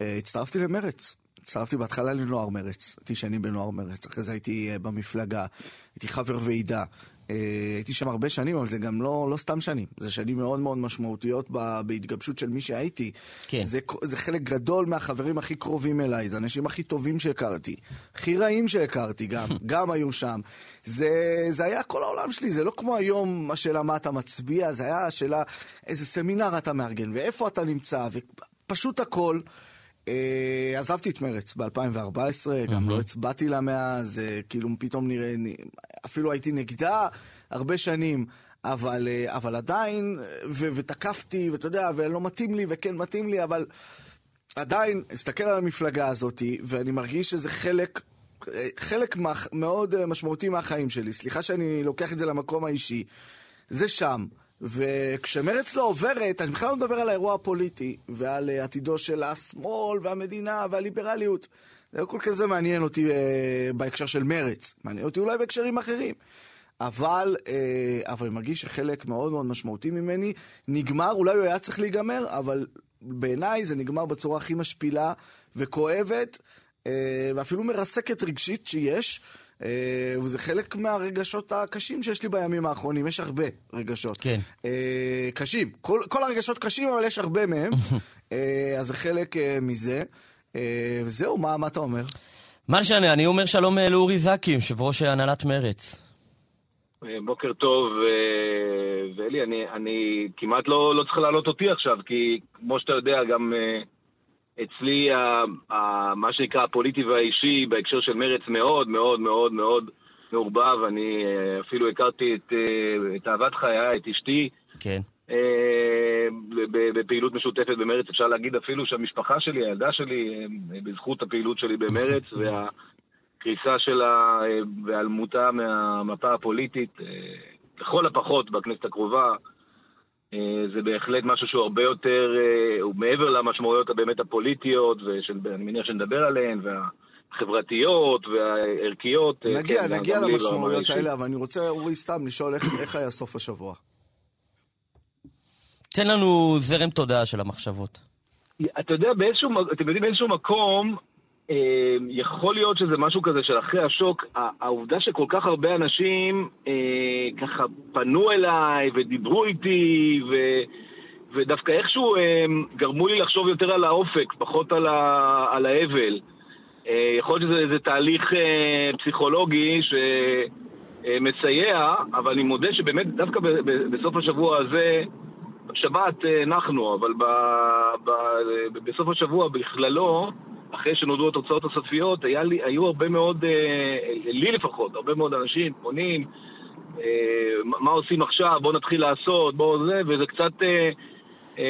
אה, הצטרפתי למרץ. הצטרפתי בהתחלה לנוער מרץ, הייתי שנים בנוער מרץ, אחרי זה הייתי אה, במפלגה, הייתי חבר ועידה. אה, הייתי שם הרבה שנים, אבל זה גם לא, לא סתם שנים, זה שנים מאוד מאוד משמעותיות ב- בהתגבשות של מי שהייתי. כן. זה, זה חלק גדול מהחברים הכי קרובים אליי, זה האנשים הכי טובים שהכרתי, הכי רעים שהכרתי גם, גם היו שם. זה, זה היה כל העולם שלי, זה לא כמו היום השאלה מה אתה מצביע, זה היה השאלה איזה סמינר אתה מארגן ואיפה אתה נמצא, ופשוט הכל. אה, עזבתי את מרץ ב-2014, גם לא הצבעתי לה מאז, אה, כאילו פתאום נראה, נ- אפילו הייתי נגדה הרבה שנים. אבל, אה, אבל עדיין, אה, ו- ותקפתי, ואתה יודע, ולא מתאים לי, וכן מתאים לי, אבל עדיין, אסתכל על המפלגה הזאת, ואני מרגיש שזה חלק, אה, חלק מה, מאוד משמעותי מהחיים שלי. סליחה שאני לוקח את זה למקום האישי. זה שם. וכשמרץ לא עוברת, אני בכלל לא מדבר על האירוע הפוליטי, ועל אה, עתידו של השמאל, והמדינה, והליברליות. זה לא כל כזה מעניין אותי אה, בהקשר של מרץ. מעניין אותי אולי בהקשרים אחרים. אבל, אה, אבל אני מרגיש שחלק מאוד מאוד משמעותי ממני נגמר, אולי הוא היה צריך להיגמר, אבל בעיניי זה נגמר בצורה הכי משפילה וכואבת, אה, ואפילו מרסקת רגשית שיש. אה, וזה חלק מהרגשות הקשים שיש לי בימים האחרונים, יש הרבה רגשות. כן. אה, קשים. כל, כל הרגשות קשים, אבל יש הרבה מהם. אה, אז זה חלק מזה. וזהו, מה, מה אתה אומר? מה נשנה, אני אומר שלום לאורי זקי, יושב ראש הנהלת מרץ. אה, בוקר טוב, ואלי, אני, אני כמעט לא, לא צריך להעלות אותי עכשיו, כי כמו שאתה יודע, גם אצלי ה, ה, מה שנקרא הפוליטי והאישי בהקשר של מרץ מאוד מאוד מאוד מאוד מעורבב. אני אה, אפילו הכרתי את, אה, את אהבת חיי, את אשתי, כן. אה, בפעילות משותפת במרץ. אפשר להגיד אפילו שהמשפחה שלי, הילדה שלי, בזכות הפעילות שלי במרץ והקריסה שלה והיעלמותה מהמפה הפוליטית, לכל הפחות בכנסת הקרובה, זה בהחלט משהו שהוא הרבה יותר, אה, הוא מעבר למשמעויות הבאמת הפוליטיות, ואני מניח שנדבר עליהן, והחברתיות והערכיות. אה, נגיע, כן, נגיע ברמה למשמעויות. האלה, אבל אני רוצה, אורי, סתם לשאול איך, איך היה סוף השבוע. תן לנו זרם תודעה של המחשבות. אתה יודע, באיזשהו, אתם יודעים, באיזשהו מקום, אה, יכול להיות שזה משהו כזה של אחרי השוק, העובדה שכל כך הרבה אנשים אה, ככה פנו אליי ודיברו איתי, ו, ודווקא איכשהו אה, גרמו לי לחשוב יותר על האופק, פחות על, ה, על האבל. אה, יכול להיות שזה תהליך אה, פסיכולוגי ש... אה, אבל אני מודה שבאמת דווקא ב- ב- בסוף השבוע הזה, שבת אה, נחנו, אבל ב- ב- בסוף השבוע בכללו, אחרי שנודעו התוצאות הסופיות, היה לי, היו הרבה מאוד, אה, לי לפחות, הרבה מאוד אנשים פונים, אה, מה עושים עכשיו, בואו נתחיל לעשות, בואו זה, וזה קצת אה,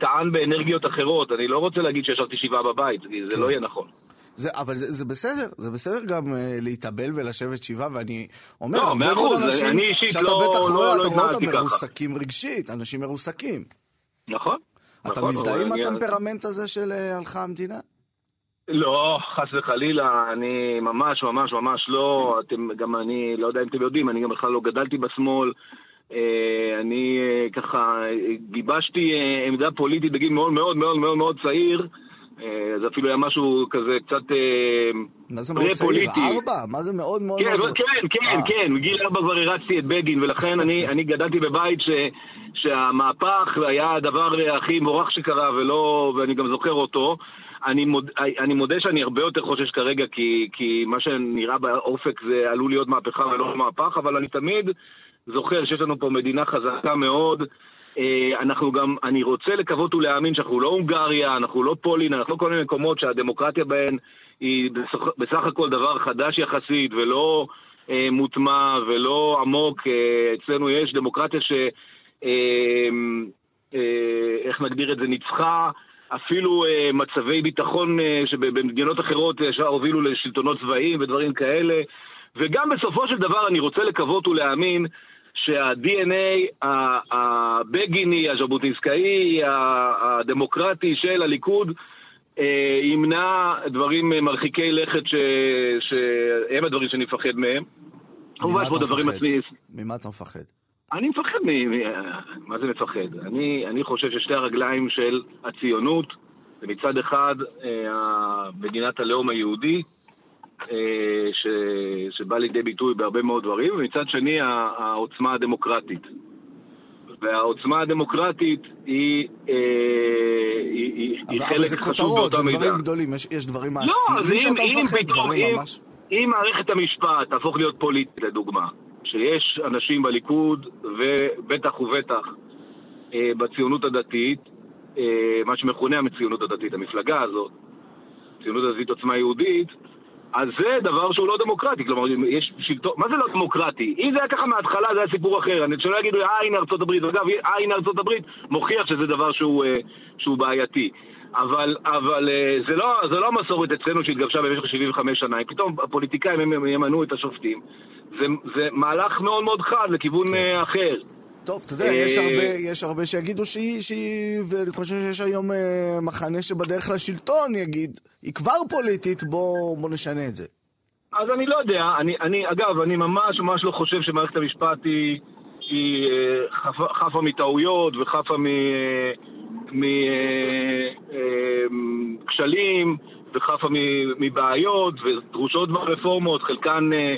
טען באנרגיות אחרות. אני לא רוצה להגיד שישבתי שבעה בבית, כי זה כן. לא יהיה נכון. זה, אבל זה, זה בסדר, זה בסדר גם uh, להתאבל ולשבת שבעה, ואני אומר, לא, הרבה מאוד אנשים, אני אישית שאתה לא- בטח לא- רואה, לא אתה רואה אותם ככה. מרוסקים רגשית, אנשים מרוסקים. נכון? אתה נכון, מזדהה עם אני- הטמפרמנט הזה של הלכה המדינה? לא, חס וחלילה, אני ממש ממש ממש לא, אתם, גם אני, לא יודע אם אתם יודעים, אני גם בכלל לא גדלתי בשמאל. אה, אני אה, ככה גיבשתי אה, עמדה פוליטית בגיל מאוד מאוד מאוד מאוד מאוד צעיר. זה אפילו היה משהו כזה קצת אה, מה זה מאוד צעיר? ארבע? מה זה מאוד מאוד כן, מאוד... כן, כן, אה. כן, מגיל ארבע כבר הרצתי את בגין, ולכן אני, אני גדלתי בבית ש, שהמהפך היה הדבר הכי מבורך שקרה, ולא, ואני גם זוכר אותו. אני, מוד, אני מודה שאני הרבה יותר חושש כרגע, כי, כי מה שנראה באופק זה עלול להיות מהפכה ולא מהפך, אבל אני תמיד זוכר שיש לנו פה מדינה חזקה מאוד. אה, אנחנו גם, אני רוצה לקוות ולהאמין שאנחנו לא הונגריה, אנחנו לא פולין, אנחנו לא כל מיני מקומות שהדמוקרטיה בהן היא בסך, בסך הכל דבר חדש יחסית ולא אה, מוטמע ולא עמוק. אה, אצלנו יש דמוקרטיה ש... אה, אה, איך נגדיר את זה? ניצחה אפילו אה, מצבי ביטחון אה, שבמדינות אחרות ישר הובילו לשלטונות צבאיים ודברים כאלה. וגם בסופו של דבר אני רוצה לקוות ולהאמין שה-DNA הבגיני, הז'בוטינסקאי, הדמוקרטי של הליכוד אה, ימנע דברים אה, מרחיקי לכת ש... שהם הדברים שאני מפחד מהם. כמובן יש פה דברים? עצמיים. ממה אתה מפחד? אני מפחד מ... מה זה מפחד? אני, אני חושב ששתי הרגליים של הציונות זה מצד אחד אה, מדינת הלאום היהודי, אה, ש... שבא לידי ביטוי בהרבה מאוד דברים, ומצד שני העוצמה הדמוקרטית. והעוצמה הדמוקרטית היא, אה, היא, היא, היא אבל, אבל זה חלק חשוב כותרות, באותה זה מידה. דברים גדולים, יש, יש דברים לא, מעשיים אם, שאתה מפחד, דברים אם, ממש... אם מערכת המשפט תהפוך להיות פוליטית, לדוגמה, שיש אנשים בליכוד, ובטח ובטח אה, בציונות הדתית, אה, מה שמכונה הציונות הדתית, המפלגה הזאת, ציונות הדתית עוצמה יהודית, אז זה דבר שהוא לא דמוקרטי, כלומר, יש שלטון, מה זה לא דמוקרטי? אם זה היה ככה מההתחלה, זה היה סיפור אחר. אני שלא יגידו, אה, הנה ארצות הברית, אגב, אה, הנה ארצות הברית, מוכיח שזה דבר שהוא, אה, שהוא בעייתי. אבל, אבל אה, זה, לא, זה לא המסורת אצלנו שהתגבשה במשך 75 שנה, אם פתאום הפוליטיקאים הם- ימנו את השופטים. זה, זה מהלך מאוד מאוד חד לכיוון כן. אה, אחר. טוב, אתה יודע, אה, יש הרבה, יש הרבה שיגידו שהיא, שהיא, ואני חושב שיש היום אה, מחנה שבדרך לשלטון יגיד, היא כבר פוליטית, בוא, בוא נשנה את זה. אז אני לא יודע, אני, אני, אגב, אני ממש ממש לא חושב שמערכת המשפט היא, היא אה, חפה, חפה מטעויות וחפה מכשלים וחפה מבעיות ודרושות בה רפורמות, חלקן אה,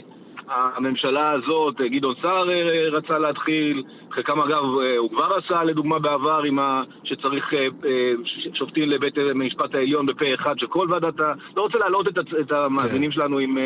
הממשלה הזאת, אה, גדעון סער אה, רצה להתחיל, חלקם אגב אה, הוא כבר עשה לדוגמה בעבר עם ה... שצריך שופטים לבית המשפט העליון בפה אחד שכל ועדת ה... לא רוצה להעלות את, את המאזינים שלנו עם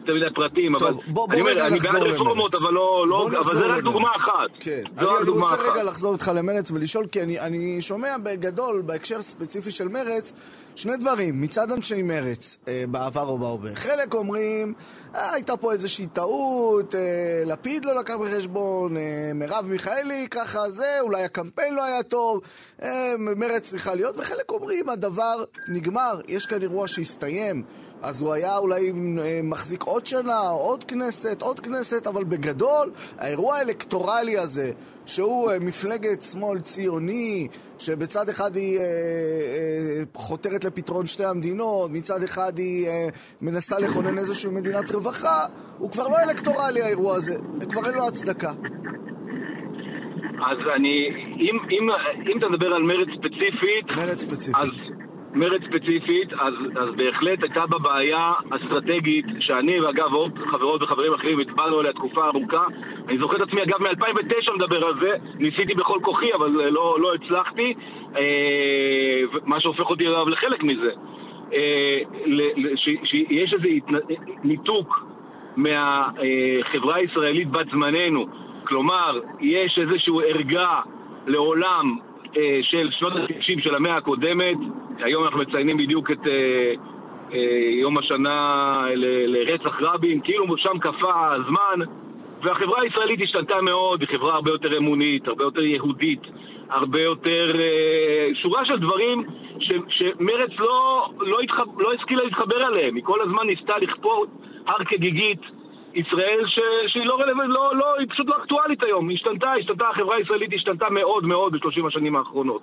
יותר מדי פרטים, טוב, אבל בוא, בוא אני אומר, רגע אני בעד. רפורמות, אבל לא... לא אבל זה רק. דוגמה אחת. כן. זו אני, רוצה אחת. רגע לחזור איתך למרץ ולשאול, כי אני, אני שומע בגדול, בהקשר ספציפי של מרץ, שני דברים, מצד אנשי מרץ, אה, בעבר או בהווה. חלק אומרים, אה, הייתה פה איזושהי טעות, אה, לפיד לא לקח בחשבון, אה, מרב מיכאלי ככה זה, אולי הקמפיין לא היה טוב, אה, מרץ צריכה להיות, וחלק אומרים, הדבר נגמר, יש כאן אירוע שהסתיים, אז הוא היה אולי אה, מחזיק עוד שנה, עוד כנסת, עוד כנסת, אבל בגדול, האירוע האלקטורלי הזה, שהוא אה, מפלגת שמאל ציוני, שבצד אחד היא אה, אה, חותרת לפתרון שתי המדינות, מצד אחד היא אה, מנסה לכונן איזושהי מדינת רווחה, הוא כבר לא אלקטורלי האירוע הזה, כבר אין לו הצדקה. אז אני... אם, אם, אם אתה מדבר על מרד ספציפית... מרד ספציפית. אז מרד ספציפית, אז, אז בהחלט הייתה בה בעיה אסטרטגית, שאני ואגב עוד חברות וחברים אחרים הצבענו עליה תקופה ארוכה. אני זוכר את עצמי, אגב, מ-2009 מדבר על זה, ניסיתי בכל כוחי, אבל אה, לא, לא הצלחתי, אה, מה שהופך אותי אגב לחלק מזה. אה, ש- שיש איזה התנ- ניתוק מהחברה הישראלית בת זמננו. כלומר, יש איזושהי ערגה לעולם אה, של שנות ה-90 של המאה הקודמת. היום אנחנו מציינים בדיוק את אה, אה, יום השנה לרצח רבין, כאילו שם קפא הזמן. והחברה הישראלית השתנתה מאוד, היא חברה הרבה יותר אמונית, הרבה יותר יהודית, הרבה יותר... אה, שורה של דברים ש, שמרץ לא, לא, התחב, לא השכילה להתחבר עליהם. היא כל הזמן ניסתה לכפות הר כגיגית ישראל ש, שהיא לא רלוונטית, לא, לא, היא פשוט לא אקטואלית היום. היא השתנתה, השתנתה, החברה הישראלית השתנתה מאוד מאוד בשלושים השנים האחרונות.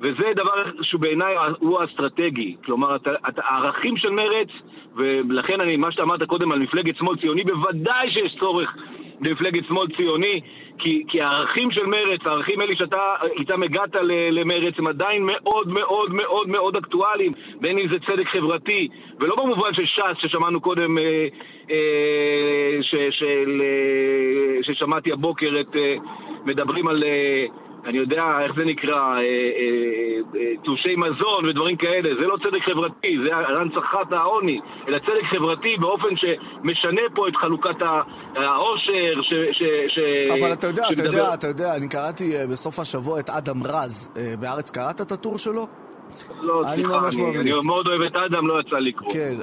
וזה דבר שבעיניי הוא האסטרטגי. כלומר, הערכים של מרץ, ולכן אני, מה שאתה אמרת קודם על מפלגת שמאל ציוני, בוודאי שיש צורך במפלגת שמאל ציוני, כי, כי הערכים של מרץ, הערכים האלה שאתה איתם הגעת למרץ, הם עדיין מאוד מאוד מאוד מאוד אקטואליים, בין אם זה צדק חברתי, ולא במובן של ש"ס ששמענו קודם, אה, אה, ש, של, אה, ששמעתי הבוקר את, אה, מדברים על... אה, אני יודע איך זה נקרא, אה, אה, אה, תלושי מזון ודברים כאלה, זה לא צדק חברתי, זה הנצחת העוני, אלא צדק חברתי באופן שמשנה פה את חלוקת העושר, ש... ש, ש אבל אתה יודע, אתה יודע, אתה יודע, אני קראתי בסוף השבוע את אדם רז בארץ, קראת את הטור שלו? לא, סליחה, אני, ממש אני, אני מאוד אוהב את אדם, לא יצא לקרוא. כן,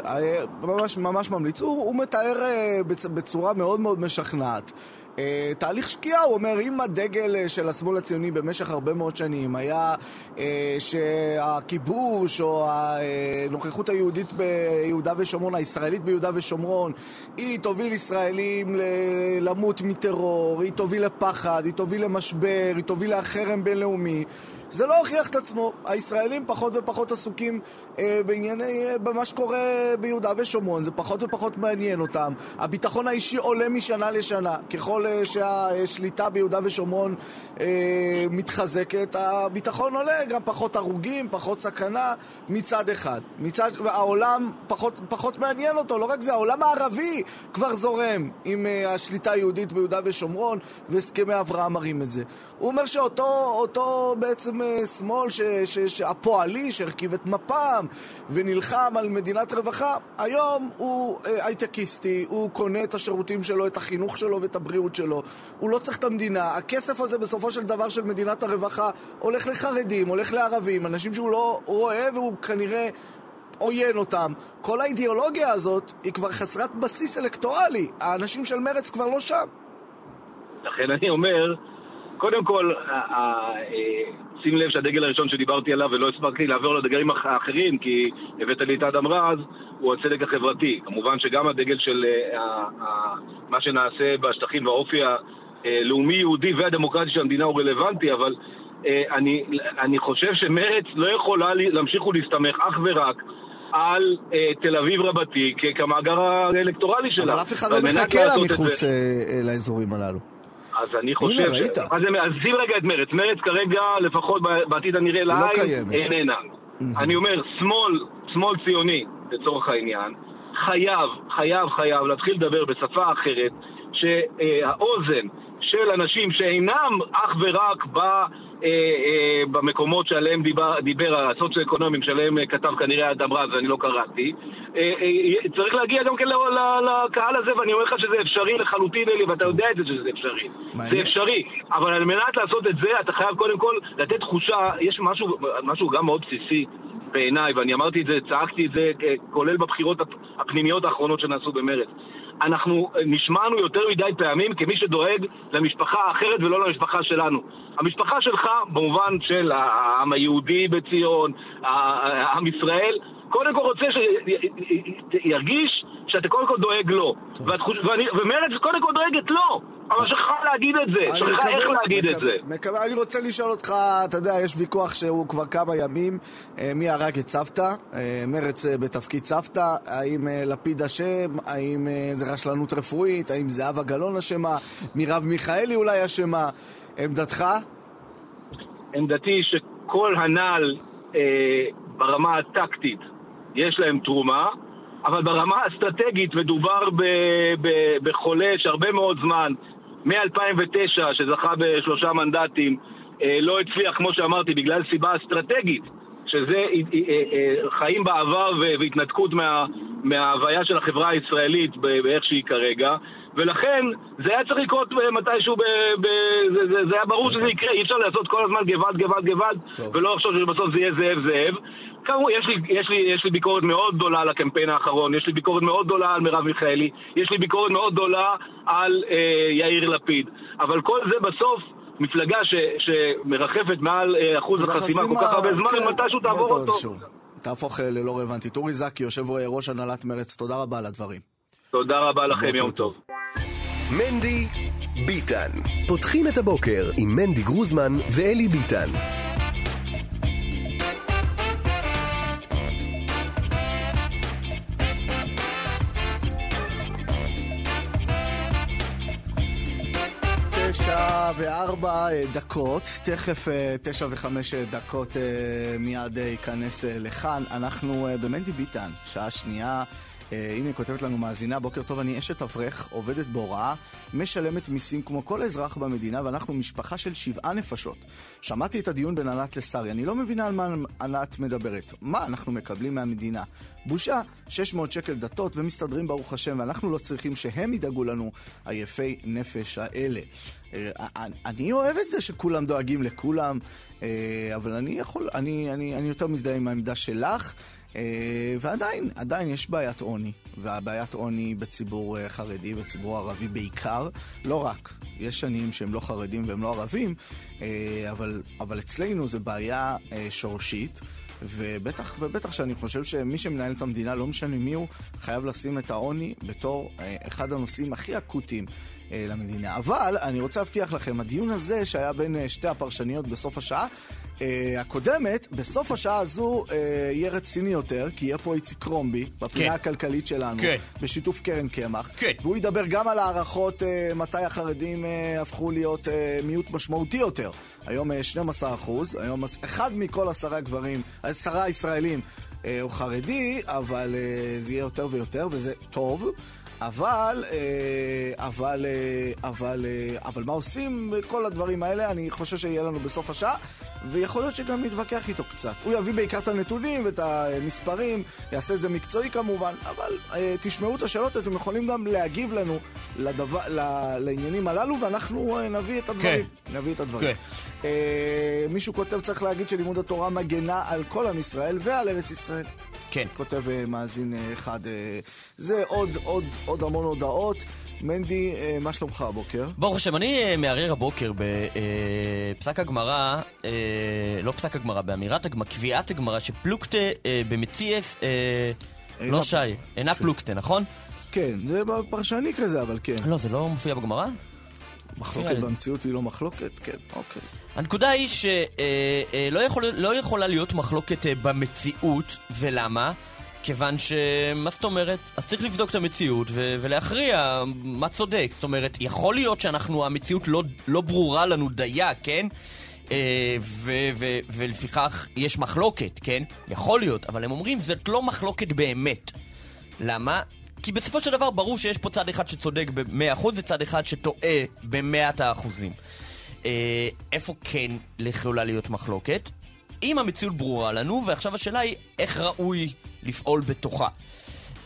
ממש, ממש ממליץ. הוא, הוא מתאר בצורה מאוד מאוד משכנעת אה, תהליך שקיעה, הוא אומר, אם הדגל אה, של השמאל הציוני במשך הרבה מאוד שנים היה אה, שהכיבוש או הנוכחות היהודית ביהודה ושומרון, הישראלית ביהודה ושומרון, היא תוביל ישראלים למות מטרור, היא תוביל לפחד, היא תוביל למשבר, היא תוביל לחרם בינלאומי. זה לא הוכיח את עצמו. הישראלים פחות ופחות עסוקים אה, בענייני, אה, במה שקורה ביהודה ושומרון, זה פחות ופחות מעניין אותם. הביטחון האישי עולה משנה לשנה. ככל אה, שהשליטה ביהודה ושומרון אה, מתחזקת, הביטחון עולה, גם פחות הרוגים, פחות סכנה מצד אחד. מצד, העולם פחות, פחות מעניין אותו, לא רק זה, העולם הערבי כבר זורם עם אה, השליטה היהודית ביהודה ושומרון, והסכמי אברהם מראים את זה. הוא אומר שאותו בעצם שמאל ש, ש, ש, הפועלי שהרכיב את מפ"ם ונלחם על מדינת רווחה, היום הוא אה, הייטקיסטי, הוא קונה את השירותים שלו, את החינוך שלו ואת הבריאות שלו. הוא לא צריך את המדינה. הכסף הזה בסופו של דבר של מדינת הרווחה הולך לחרדים, הולך לערבים, אנשים שהוא לא רואה והוא כנראה עוין אותם. כל האידיאולוגיה הזאת היא כבר חסרת בסיס אלקטורלי. האנשים של מרץ כבר לא שם. לכן אני אומר, קודם כל, אה, שים לב שהדגל הראשון שדיברתי עליו ולא הספקתי לעבור לדגלים האחרים כי הבאת לי את אדם רז הוא הצדק החברתי. כמובן שגם הדגל של אה, מה שנעשה בשטחים והאופי הלאומי-יהודי והדמוקרטי של המדינה הוא רלוונטי, אבל אה, אני, אני חושב שמרץ לא יכולה להמשיך ולהסתמך אך ורק על אה, תל אביב רבתי כמאגר האלקטורלי שלה. אבל אף אחד לא מחכה לה מחוץ לאזורים הללו. אז אני חושב... הנה, ראית. אז שים רגע את מרץ. מרץ כרגע, לפחות בעתיד הנראה לא לעין, איננה. אני אומר, שמאל, שמאל ציוני, לצורך העניין, חייב, חייב, חייב להתחיל לדבר בשפה אחרת, שהאוזן של אנשים שאינם אך ורק ב... אה, אה, במקומות שעליהם דיבר, דיבר הסוציו-אקונומיים, שעליהם אה, כתב כנראה אדם רז ואני לא קראתי, צריך להגיע גם כן לקהל הזה, ואני אומר לך שזה אפשרי לחלוטין, אלי, ואתה יודע את זה שזה אפשרי. זה אפשרי, אבל על מנת לעשות את זה, אתה חייב קודם כל לתת תחושה, יש משהו, משהו גם מאוד בסיסי בעיניי, ואני אמרתי את זה, צעקתי את זה, כולל בבחירות הפנימיות האחרונות שנעשו במרץ. אנחנו נשמענו יותר מדי פעמים כמי שדואג למשפחה האחרת ולא למשפחה שלנו. המשפחה שלך, במובן של העם היהודי בציון, עם ישראל, קודם כל רוצה שירגיש שאתה קודם כל דואג לו. ומרצ קודם כל דואגת לו. אבל שכחה להגיד את זה, שכחה איך להגיד את זה. אני רוצה לשאול אותך, אתה יודע, יש ויכוח שהוא כבר כמה ימים, אה, מי הרג את סבתא, אה, מרץ אה, בתפקיד סבתא, האם לפיד אשם, האם זה רשלנות רפואית, האם זהבה גלאון אשמה, מרב מיכאלי אולי אשמה, עמדתך? עמדתי שכל הנ"ל ברמה הטקטית יש להם תרומה, אבל ברמה האסטרטגית מדובר ב, ב, בחולה שהרבה מאוד זמן, מ-2009, שזכה בשלושה מנדטים, אה, לא הצליח, כמו שאמרתי, בגלל סיבה אסטרטגית שזה אה, אה, חיים בעבר והתנתקות מה, מההוויה של החברה הישראלית באיך שהיא כרגע, ולכן זה היה צריך לקרות מתישהו, ב, ב, זה, זה, זה היה ברור שזה יקרה, אי אפשר לעשות כל הזמן גוואלד, גוואלד, גוואלד, ולא לחשוב שבסוף זה יהיה זאב זאב. כאמור, יש לי, יש, לי, יש לי ביקורת מאוד גדולה על הקמפיין האחרון, יש לי ביקורת מאוד גדולה על מרב מיכאלי, יש לי ביקורת מאוד גדולה על אה, יאיר לפיד. אבל כל זה בסוף מפלגה ש, שמרחפת מעל אה, אחוז החסימה כל כך הרבה זמן, כן, מתישהו תעבור אותו. תהפוך אה, ללא רלוונטית. אורי זקי, יושב ראש הנהלת מרצ, תודה רבה על הדברים. תודה רבה לכם, יום טוב. מנדי ביטן. פותחים את הבוקר עם מנדי גרוזמן ואלי ביטן. וארבע אה, דקות, תכף אה, תשע וחמש אה, דקות מיד ייכנס לכאן. אנחנו במנדי ביטן, שעה שנייה. הנה היא כותבת לנו מאזינה, בוקר טוב, אני אשת אברך, עובדת בהוראה, משלמת מיסים כמו כל אזרח במדינה, ואנחנו משפחה של שבעה נפשות. שמעתי את הדיון בין ענת לשרי, אני לא מבינה על מה ענת מדברת. מה אנחנו מקבלים מהמדינה? בושה, 600 שקל דתות ומסתדרים ברוך השם, ואנחנו לא צריכים שהם ידאגו לנו, היפי נפש האלה. אה, אני אוהב את זה שכולם דואגים לכולם, אה, אבל אני יכול, אני, אני, אני יותר מזדהה עם העמדה שלך. אה, ועדיין, עדיין יש בעיית עוני, והבעיית עוני בציבור חרדי, בציבור ערבי בעיקר, לא רק. יש שנים שהם לא חרדים והם לא ערבים, אבל, אבל אצלנו זו בעיה שורשית. ובטח ובטח שאני חושב שמי שמנהל את המדינה, לא משנה מי הוא, חייב לשים את העוני בתור אחד הנושאים הכי אקוטיים אה, למדינה. אבל אני רוצה להבטיח לכם, הדיון הזה שהיה בין אה, שתי הפרשניות בסוף השעה, אה, הקודמת, בסוף השעה הזו אה, יהיה רציני יותר, כי יהיה פה איציק קרומבי, בפינה כן. הכלכלית שלנו, כן. בשיתוף קרן קמח, כן. והוא ידבר גם על הערכות אה, מתי החרדים אה, הפכו להיות אה, מיעוט משמעותי יותר. היום אה, 12 אחוז, היום אחד מכל עשרה גברים, עשרה ישראלים אה, הוא חרדי, אבל אה, זה יהיה יותר ויותר, וזה טוב. אבל, אה, אבל, אה, אבל, אה, אבל מה עושים בכל הדברים האלה? אני חושב שיהיה לנו בסוף השעה, ויכול להיות שגם נתווכח איתו קצת. הוא יביא בעיקר את הנתונים ואת המספרים, יעשה את זה מקצועי כמובן, אבל תשמעו את השאלות, אתם יכולים גם להגיב לנו לדבר, לעניינים הללו, ואנחנו נביא את הדברים. כן. נביא את הדברים. כן. מישהו כותב, צריך להגיד שלימוד התורה מגנה על כל עם ישראל ועל ארץ ישראל. כן. כותב uh, מאזין uh, אחד. Uh, זה עוד, עוד, עוד המון הודעות. מנדי, מה שלומך הבוקר? ברוך השם, אני מערער הבוקר בפסק הגמרא, לא פסק הגמרא, באמירת הגמרא, קביעת הגמרא, שפלוקטה במציאס, לא שי, אינה פלוקטה, נכון? כן, זה פרשני כזה, אבל כן. לא, זה לא מופיע בגמרא? מחלוקת במציאות היא לא מחלוקת? כן, אוקיי. הנקודה היא שלא אה, אה, יכול, לא יכולה להיות מחלוקת אה, במציאות, ולמה? כיוון ש... מה זאת אומרת? אז צריך לבדוק את המציאות ו- ולהכריע מה צודק. זאת אומרת, יכול להיות שאנחנו, המציאות לא, לא ברורה לנו דיה, כן? ו- ו- ולפיכך יש מחלוקת, כן? יכול להיות, אבל הם אומרים זאת לא מחלוקת באמת. למה? כי בסופו של דבר ברור שיש פה צד אחד שצודק ב-100% וצד אחד שטועה ב-100%. אה, איפה כן יכולה להיות מחלוקת? אם המציאות ברורה לנו, ועכשיו השאלה היא איך ראוי לפעול בתוכה.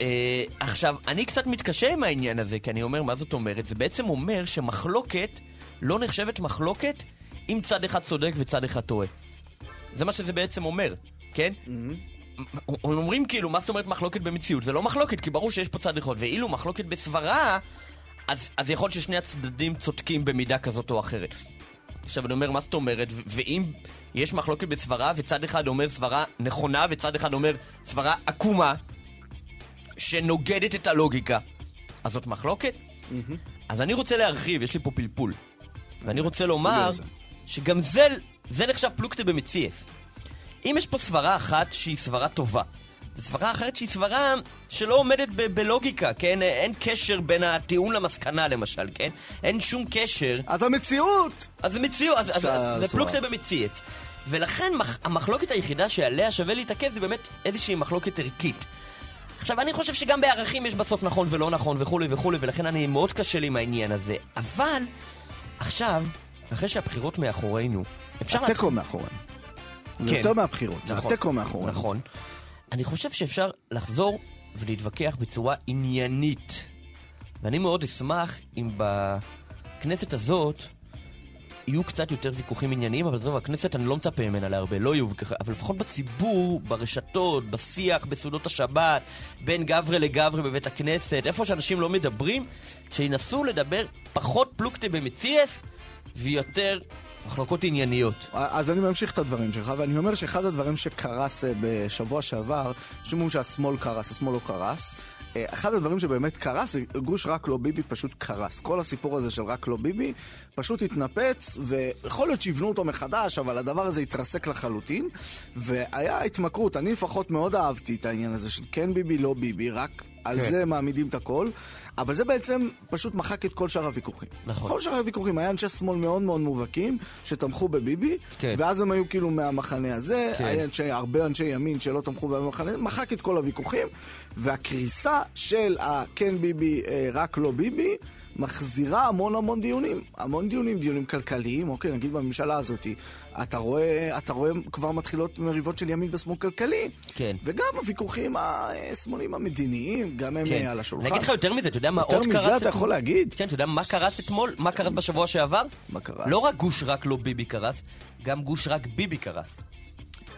אה, עכשיו, אני קצת מתקשה עם העניין הזה, כי אני אומר, מה זאת אומרת? זה בעצם אומר שמחלוקת לא נחשבת מחלוקת אם צד אחד צודק וצד אחד טועה. זה מה שזה בעצם אומר, כן? Mm-hmm. אומרים כאילו, מה זאת אומרת מחלוקת במציאות? זה לא מחלוקת, כי ברור שיש פה צד אחד. ואילו מחלוקת בסברה, אז, אז יכול להיות ששני הצדדים צודקים במידה כזאת או אחרת. עכשיו אני אומר, מה זאת אומרת? ואם יש מחלוקת בסברה, וצד אחד אומר סברה נכונה, וצד אחד אומר סברה עקומה, שנוגדת את הלוגיקה, אז זאת מחלוקת? Mm-hmm. אז אני רוצה להרחיב, יש לי פה פלפול. ואני רוצה לומר שגם זה, זה נחשב פלוקטה במציאס. אם יש פה סברה אחת שהיא סברה טובה, סברה אחרת שהיא סברה שלא עומדת ב- בלוגיקה, כן? אין קשר בין הטיעון למסקנה, למשל, כן? אין שום קשר. אז המציאות! אז המציאות, אז, אז, זה פלוקטה במציאס. ולכן מח, המחלוקת היחידה שעליה שווה להתעכב זה באמת איזושהי מחלוקת ערכית. עכשיו, אני חושב שגם בערכים יש בסוף נכון ולא נכון וכולי וכולי, ולכן אני מאוד קשה לי עם העניין הזה. אבל, עכשיו, אחרי שהבחירות מאחורינו, אפשר... התיקו מאחורינו. זה כן. יותר מהבחירות, זה נכון. התיקו מאחורינו. נכון. אני חושב שאפשר לחזור ולהתווכח בצורה עניינית. ואני מאוד אשמח אם בכנסת הזאת יהיו קצת יותר ויכוחים ענייניים, אבל עזוב, הכנסת, אני לא מצפה ממנה להרבה, לא יהיו ויכוחים, אבל לפחות בציבור, ברשתות, בשיח, בסעודות השבת, בין גברי לגברי בבית הכנסת, איפה שאנשים לא מדברים, שינסו לדבר פחות פלוגתא במציאס ויותר מחלוקות ענייניות. אז אני ממשיך את הדברים שלך, ואני אומר שאחד הדברים שקרס אה, בשבוע שעבר, שאומרים שהשמאל קרס, השמאל לא קרס. אה, אחד הדברים שבאמת קרס, זה גוש רק לא ביבי פשוט קרס. כל הסיפור הזה של רק לא ביבי פשוט התנפץ, ויכול להיות שיבנו אותו מחדש, אבל הדבר הזה התרסק לחלוטין, והיה התמכרות. אני לפחות מאוד אהבתי את העניין הזה של כן ביבי, לא ביבי, רק על כן. זה מעמידים את הכל, אבל זה בעצם פשוט מחק את כל שאר הוויכוחים. נכון. כל שאר הוויכוחים, היה אנשי שמאל מאוד מאוד מובהקים, שתמכו בביבי, כן. ואז הם היו כאילו מהמחנה הזה, כן. היה אנשי, הרבה אנשי ימין שלא תמכו במחנה, מחק את כל הוויכוחים, והקריסה של הכן ביבי, אה, רק לא ביבי, מחזירה המון המון דיונים. המון דיונים, דיונים כלכליים, אוקיי, נגיד בממשלה הזאת, אתה רואה, אתה רואה כבר מתחילות מריבות של ימין ושמאל כלכלי. כן. וגם הוויכוחים השמאליים המדיניים, גם הם כן. אה, על השולחן. אני אגיד לך יותר מזה, אתה יודע מה יותר עוד מזה קרס אתה יכול להגיד? כן, אתה יודע מה קרס אתמול? מה קרס בשבוע שעבר? מה קרס? לא רק גוש רק לא ביבי קרס, גם גוש רק ביבי קרס.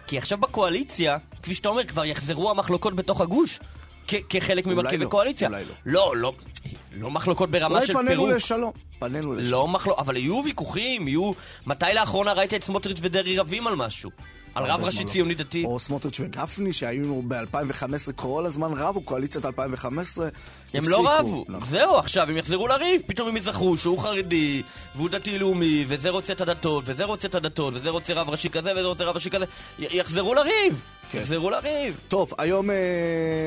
כי עכשיו בקואליציה, כפי שאתה אומר, כבר יחזרו המחלוקות בתוך הגוש. כחלק ממרכיבי לא, קואליציה. אולי לא. לא, לא, לא מחלוקות ברמה אולי של פנינו פירוק. לשלום. פנינו לשלום. לא מחלוקות, אבל יהיו ויכוחים, יהיו... מתי לאחרונה ראית את סמוטריץ' ודרעי רבים על משהו? על רב ראשי לא. ציוני דתי? או סמוטריץ' וגפני, שהיינו ב-2015, כל הזמן רבו, קואליציית 2015. הם. לא רבו. נכון. זהו, עכשיו הם יחזרו לריב, פתאום הם יזכרו שהוא חרדי, והוא דתי-לאומי, וזה רוצה את הדתות, וזה רוצה את הדתות, וזה רוצה רב ראשי כזה, וזה רוצה רב ראשי כזה. יחזרו לריב! כן. יחזרו לריב! טוב, היום, אה,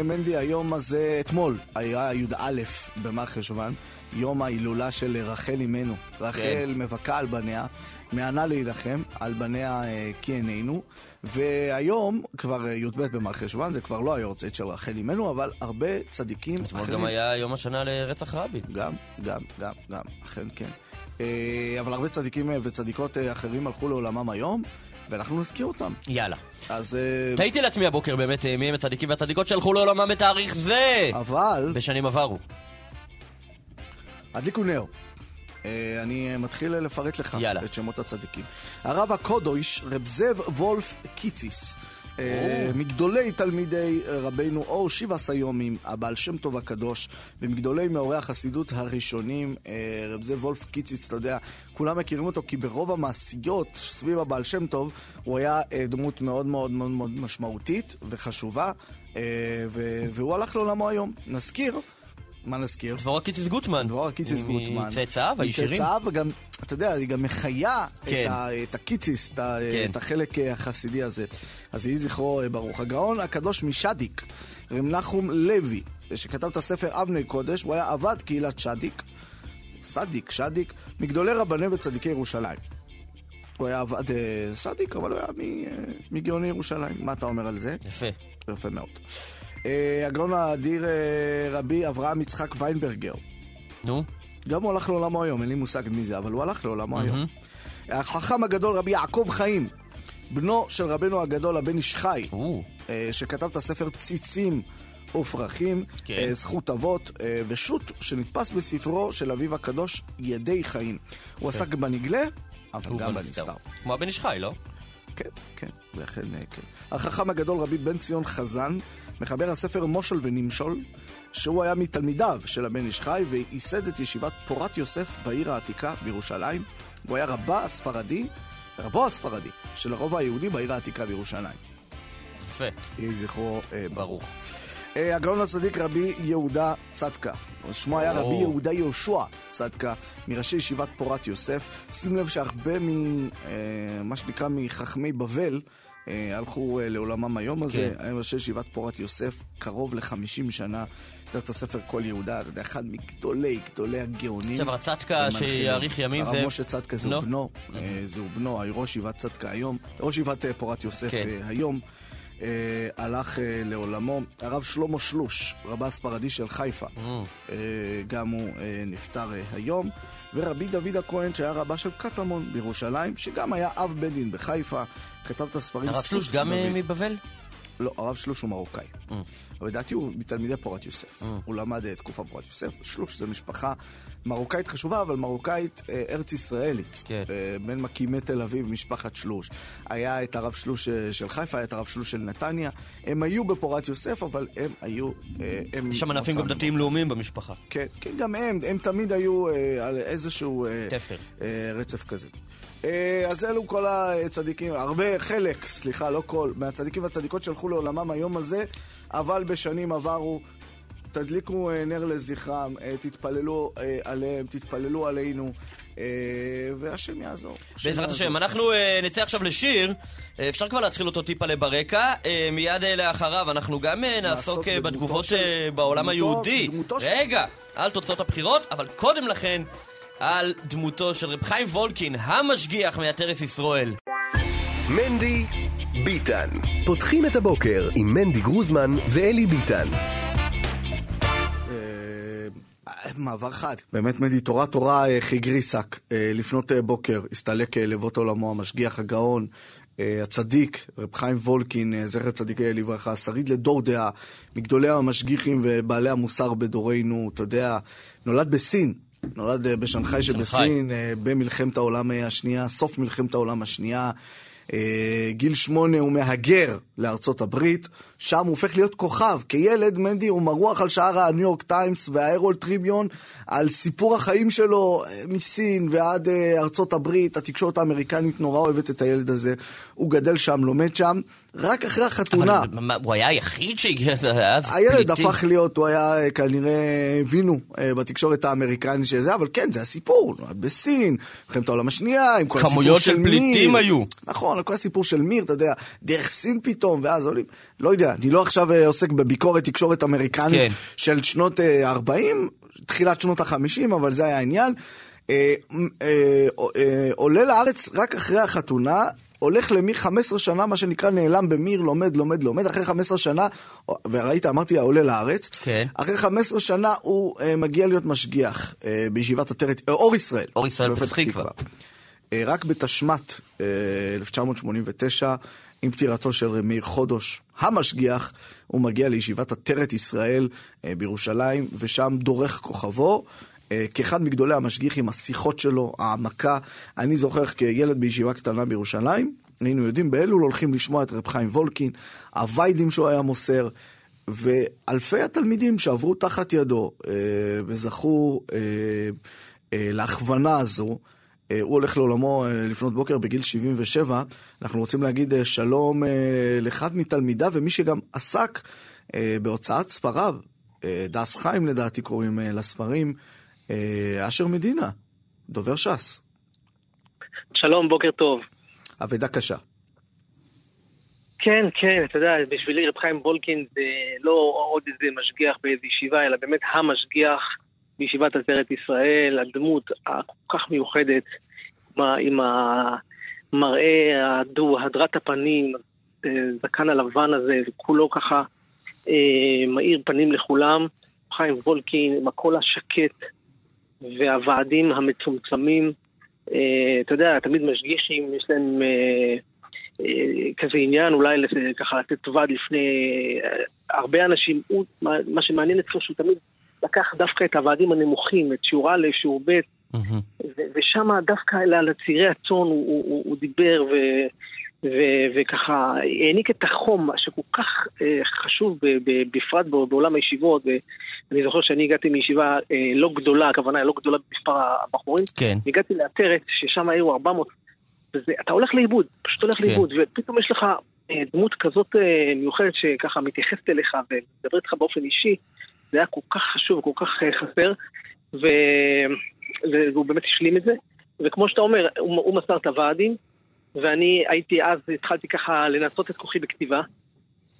מנדי, היום הזה, אתמול, היה י"א במר חשוון, יום ההילולה של רחל אימנו. רחל כן. מבכה על בניה, מענה להילחם, על בניה אה, כי עינינו. והיום, כבר אה, י"ב במר חשוון, זה כבר לא היורצייט של רחל אימנו, אבל הרבה צדיקים אתמול אחרים... גם היה יום השנה לרצח רבין. גם, גם, גם, גם, אכן כן. אה, אבל הרבה צדיקים אה, וצדיקות אה, אחרים הלכו לעולמם היום, ואנחנו נזכיר אותם. יאללה. אז... תהיתי לעצמי הבוקר באמת מי הם הצדיקים והצדיקות שהלכו לעולמם בתאריך זה! אבל, בשנים עברו. הדליקו נר. אה, אני מתחיל לפרט לך יאללה. את שמות הצדיקים. הרב הקודויש, רב זאב וולף קיציס. אה, מגדולי תלמידי רבנו אור שיבה סיומים, הבעל שם טוב הקדוש, ומגדולי מאורי החסידות הראשונים, אה, רב זאב וולף קיציס, אתה יודע, כולם מכירים אותו כי ברוב המעשיות סביב הבעל שם טוב, הוא היה דמות מאוד מאוד מאוד מאוד משמעותית וחשובה, והוא הלך לעולמו היום. נזכיר, מה נזכיר? דבורה קיציס גוטמן. דבורה קיציס גוטמן. מצאצאיו הישירים. מצאצאיו, וגם, אתה יודע, היא גם מחיה כן. את, ה, את הקיציס, את, כן. את החלק אה, החסידי הזה. אז יהי זכרו אה, ברוך. הגאון הקדוש משדיק, רב נחום לוי, שכתב את הספר אבני קודש, הוא היה עבד קהילת שדיק, סדיק, שדיק, מגדולי רבני וצדיקי ירושלים. הוא היה עבד אה, סדיק, אבל הוא היה אה, מגאוני ירושלים. מה אתה אומר על זה? יפה. יפה מאוד. אה, הגאון האדיר אה, רבי אברהם יצחק ויינברגר. נו. גם הוא הלך לעולמו היום, אין לי מושג מי זה, אבל הוא הלך לעולמו היום. החכם הגדול רבי יעקב חיים, בנו של רבנו הגדול הבן איש חי, אה, שכתב את הספר ציצים ופרחים, כן. זכות אבות, ושות שנתפס בספרו של אביו הקדוש ידי חיים. הוא עסק בנגלה, אבל גם. בנסתר. כמו הבן איש חי, לא? כן, כן, ואכן אה, כן. החכם הגדול רבי בן ציון חזן, מחבר הספר מושל ונמשול, שהוא היה מתלמידיו של הבן איש חי, וייסד את ישיבת פורת יוסף בעיר העתיקה בירושלים. הוא היה רבה הספרדי, רבו הספרדי, של הרובע היהודי בעיר העתיקה בירושלים. יפה. יהי זכרו אה, ברוך. אה, הגאון הצדיק רבי יהודה צדקה. שמו היה רבי. יהודה יהושע צדקה, מראשי ישיבת פורת יוסף. שים לב שהרבה ממה שנקרא מחכמי בבל אה, הלכו אה, לעולמם היום הזה. כן. ראשי ישיבת פורת יוסף קרוב ל-50 שנה. כתב את הספר כל יהודה, אתה יודע, אחד מגדולי גדולי הגאונים. עכשיו, הצדקה. שיאריך ימים זה... הרב משה צדקה זהו בנו? בנו, אה, זהו בנו, ראש ישיבת צדקה היום, ראש ישיבת אה, פורת יוסף כן. אה, היום. אה, הלך אה, לעולמו. הרב שלמה שלוש, רבה הספרדי של חיפה, Mm. אה, גם הוא אה, נפטר אה, היום. ורבי דוד הכהן, שהיה רבה של קטמון בירושלים, שגם היה אב בית דין בחיפה, כתב את הספרים הרב שלוש גם אה. מבבל? לא, הרב שלוש הוא מרוקאי. Mm. אבל לדעתי הוא מתלמידי פורת יוסף. Mm. הוא למד אה, תקופה פורת יוסף. שלוש זה משפחה מרוקאית חשובה, אבל מרוקאית אה, ארץ ישראלית. כן. אה, בין מקימי תל אביב, משפחת שלוש. היה את הרב שלוש אה, של חיפה, היה את הרב שלוש של נתניה. הם היו בפורת יוסף, אבל הם היו... אה, הם יש שם ענפים גם דתיים לאומיים במשפחה. כן, כן, גם הם, הם תמיד היו אה, על איזשהו אה, תפר. אה, רצף כזה. אה, אז אלו כל הצדיקים, הרבה, חלק, סליחה, לא כל, מהצדיקים והצדיקות שהלכו לעולמם היום הזה, אבל בשנים עברו. תדליקו אה, נר לזכרם, אה, תתפללו עליהם, תתפללו עלינו, והשם יעזור. השם בעזרת. השם. אנחנו נצא עכשיו לשיר, אפשר כבר להתחיל אותו טיפה ברקע. אה, מיד לאחריו אנחנו גם נעסוק בתגובות בעולם היהודי. רגע, על תוצאות הבחירות, אבל קודם לכן, על דמותו של רב חיים וולקין, המשגיח מעטרת ישראל. מנדי ביטן. פותחים את הבוקר עם מנדי גרוזמן ואלי ביטן. אה, מעבר חד. באמת מדי תורה תורה אה, חיגרי שק. אה, לפנות בוקר הסתלק לבות עולמו המשגיח הגאון. הצדיק, רב חיים וולקין, זכר צדיקי לברכה, שריד לדור דעה, מגדולי המשגיחים ובעלי המוסר בדורנו, אתה יודע, נולד בסין, נולד אה, בשנגחאי שבסין, אה, במלחמת העולם אה, השנייה, סוף מלחמת העולם השנייה. גיל שמונה הוא מהגר לארצות הברית, שם הוא הופך להיות כוכב. כילד, מנדי הוא מרוח על שער הניו יורק טיימס והארול טריביון, על סיפור החיים שלו מסין ועד ארצות הברית. התקשורת האמריקנית נורא אוהבת את הילד הזה. הוא גדל שם, לומד שם. רק אחרי החתונה... אבל הוא היה היחיד שהגיע אז הילד פליטים? הפך להיות, הוא היה אה, כנראה, הבינו אה, בתקשורת האמריקנית שזה, אבל כן, זה הסיפור, נולד בסין, מלחמת העולם השנייה, עם כל הסיפור של מיר. כמויות של פליטים היו. נכון, כל הסיפור של מיר, אתה יודע, דרך סין פתאום, ואז עולים, לא יודע, אני לא עכשיו אה, עוסק בביקורת תקשורת אמריקנית כן. של שנות אה, 40, תחילת שנות ה-50, אבל זה היה העניין. אה, אה, אה, עולה לארץ רק אחרי החתונה, הולך למיר 15 שנה, מה שנקרא נעלם במיר, לומד, לומד, לומד, אחרי 15 שנה, וראית, אמרתי, עולה לארץ, כן. אחרי 15 שנה הוא אה, מגיע להיות משגיח אה, בישיבת עטרת, אה, אור ישראל. אור ישראל בפתח פתח תקווה. אה, רק בתשמ"ט אה, 1989, עם פטירתו של רב מאיר חודש, המשגיח, הוא מגיע לישיבת עטרת ישראל אה, בירושלים, ושם דורך כוכבו. אה, כאחד מגדולי המשגיחים, השיחות שלו, העמקה. אני זוכר כילד בישיבה קטנה בירושלים, היינו יודעים באלול הולכים לשמוע את רב חיים וולקין, הוויידים שהוא היה מוסר, ואלפי התלמידים שעברו תחת ידו אה, וזכו אה, להכוונה הזו. הוא הולך לעולמו לפנות בוקר בגיל 77. אנחנו רוצים להגיד שלום לאחד מתלמידיו ומי שגם עסק בהוצאת ספריו. דס חיים לדעתי קוראים לספרים. אה, אשר מדינה, דובר ש"ס. שלום, בוקר טוב. אבדה קשה. כן, כן, אתה יודע, בשבילי רב חיים וולקין זה לא עוד איזה משגיח באיזו ישיבה, אלא באמת המשגיח בישיבת עטרת ישראל, הדמות הכל כך מיוחדת, עם המראה הדו, הדרת הפנים, זקן הלבן הזה, וכולו ככה אה, מאיר פנים לכולם. חיים וולקין עם הקול השקט והוועדים המצומצמים. אה, אתה יודע, תמיד משגיחים, יש להם... אה, אה, כזה עניין אולי ככה לתת ועד לפני הרבה אנשים, הוא, מה, שמעניין אצלו שהוא תמיד לקח דווקא את הוועדים הנמוכים, את שיעור א', שיעור ב', ושם דווקא על צירי הצאן הוא, הוא, הוא, הוא דיבר ו, ו, וככה העניק את החום שכל כך אה, חשוב ב, ב, בפרט ב- בעולם הישיבות. ואני זוכר שאני הגעתי מישיבה אה, לא גדולה, הכוונה לא גדולה במספר הבחורים, כן. הגעתי לעטרת ששם היו 400, וזה, אתה הולך לאיבוד, פשוט הולך כן. לאיבוד, ופתאום יש לך אה, דמות כזאת אה, מיוחדת שככה מתייחסת אליך ומדברת איתך באופן אישי, זה היה כל כך חשוב, כל כך אה, חסר, ו... והוא באמת השלים את זה, וכמו שאתה אומר, הוא, הוא מסר את הוועדים, ואני הייתי אז, התחלתי ככה לנסות את כוחי בכתיבה,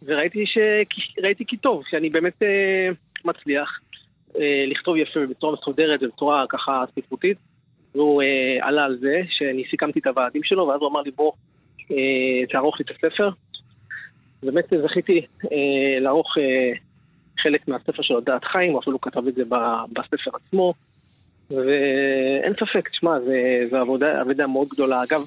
וראיתי ש... ראיתי כי טוב, שאני באמת אה, מצליח אה, לכתוב יפה בצורה מסודרת ובצורה ככה ספרותית. והוא אה, עלה על זה שאני סיכמתי את הוועדים שלו, ואז הוא אמר לי בוא, אה, תערוך לי את הספר. באמת זכיתי אה, לערוך אה, חלק מהספר של דעת חיים, הוא אפילו כתב את זה ב- בספר עצמו, ואין ספק, תשמע, זו עבודה, עבודה מאוד גדולה. אגב,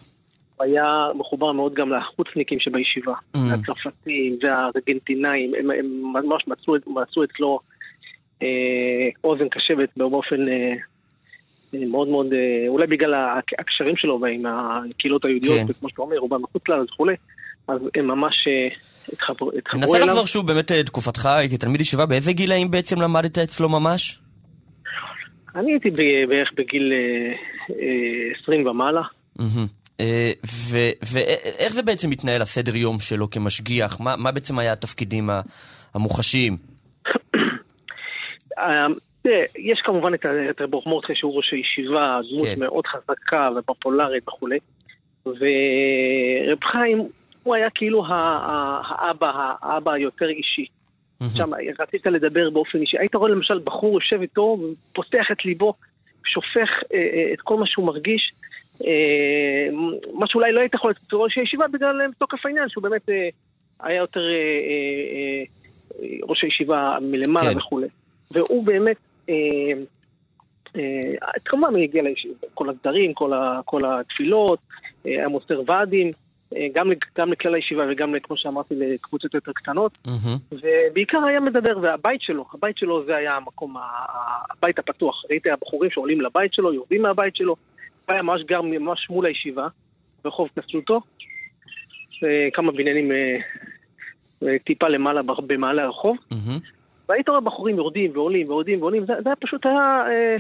הוא היה מחובר מאוד גם לחוצניקים שבישיבה, Mm. הצרפתים והארגנטינאים, הם, הם ממש מצאו, מצאו אצלו אה, אוזן קשבת באופן אה, אה, מאוד מאוד, אה, אולי בגלל הק- הקשרים שלו עם הקהילות היהודיות, כן. וכמו שאתה אומר, הוא בא מחוץ לארץ וכולי, אז הם ממש אה, התחברו, אליו. לחזור שוב באמת אה, תקופתך כתלמיד ישיבה, באיזה גילאים בעצם למדת אצלו ממש? אני הייתי בערך בגיל אה, אה, 20 ומעלה. אה, ואיך זה בעצם מתנהל הסדר יום שלו כמשגיח? מה מה בעצם היה התפקידים המוחשיים? אה, יש כמובן את רב מורדכי שהוא ראש הישיבה, דמות כן. מאוד חזקה ופופולרית וכולי. ורב חיים, הוא היה כאילו האבא, האבא היותר אישי. שם רצית לדבר באופן אישי. היית רואה למשל בחור יושב איתו, פותח את ליבו, שופך אה, אה, את כל מה שהוא מרגיש. אה, מה שאולי לא היית יכול לתת ראש הישיבה בגלל אה, תוקף העניין, שהוא באמת אה, היה יותר ראש הישיבה מלמעלה כן. וכולי. והוא באמת, כמובן הוא הגיע לישיבה, כל הסדרים, כל, ה, כל התפילות, היה מוסר ועדים, גם, גם לכלל הישיבה וגם, כמו שאמרתי, לקבוצות יותר קטנות. מהמם. ובעיקר היה מדבר, והבית שלו, הבית שלו זה היה המקום, הבית הפתוח. ראית הבחורים שעולים לבית שלו, יורדים מהבית שלו, היה ממש גר ממש מול הישיבה, ברחוב קסוטו, כמה בניינים אה, אה, טיפה למעלה במעלה הרחוב. והיית רואה בחורים יורדים ועולים ועולים ועולים, זה, זה היה פשוט היה אה,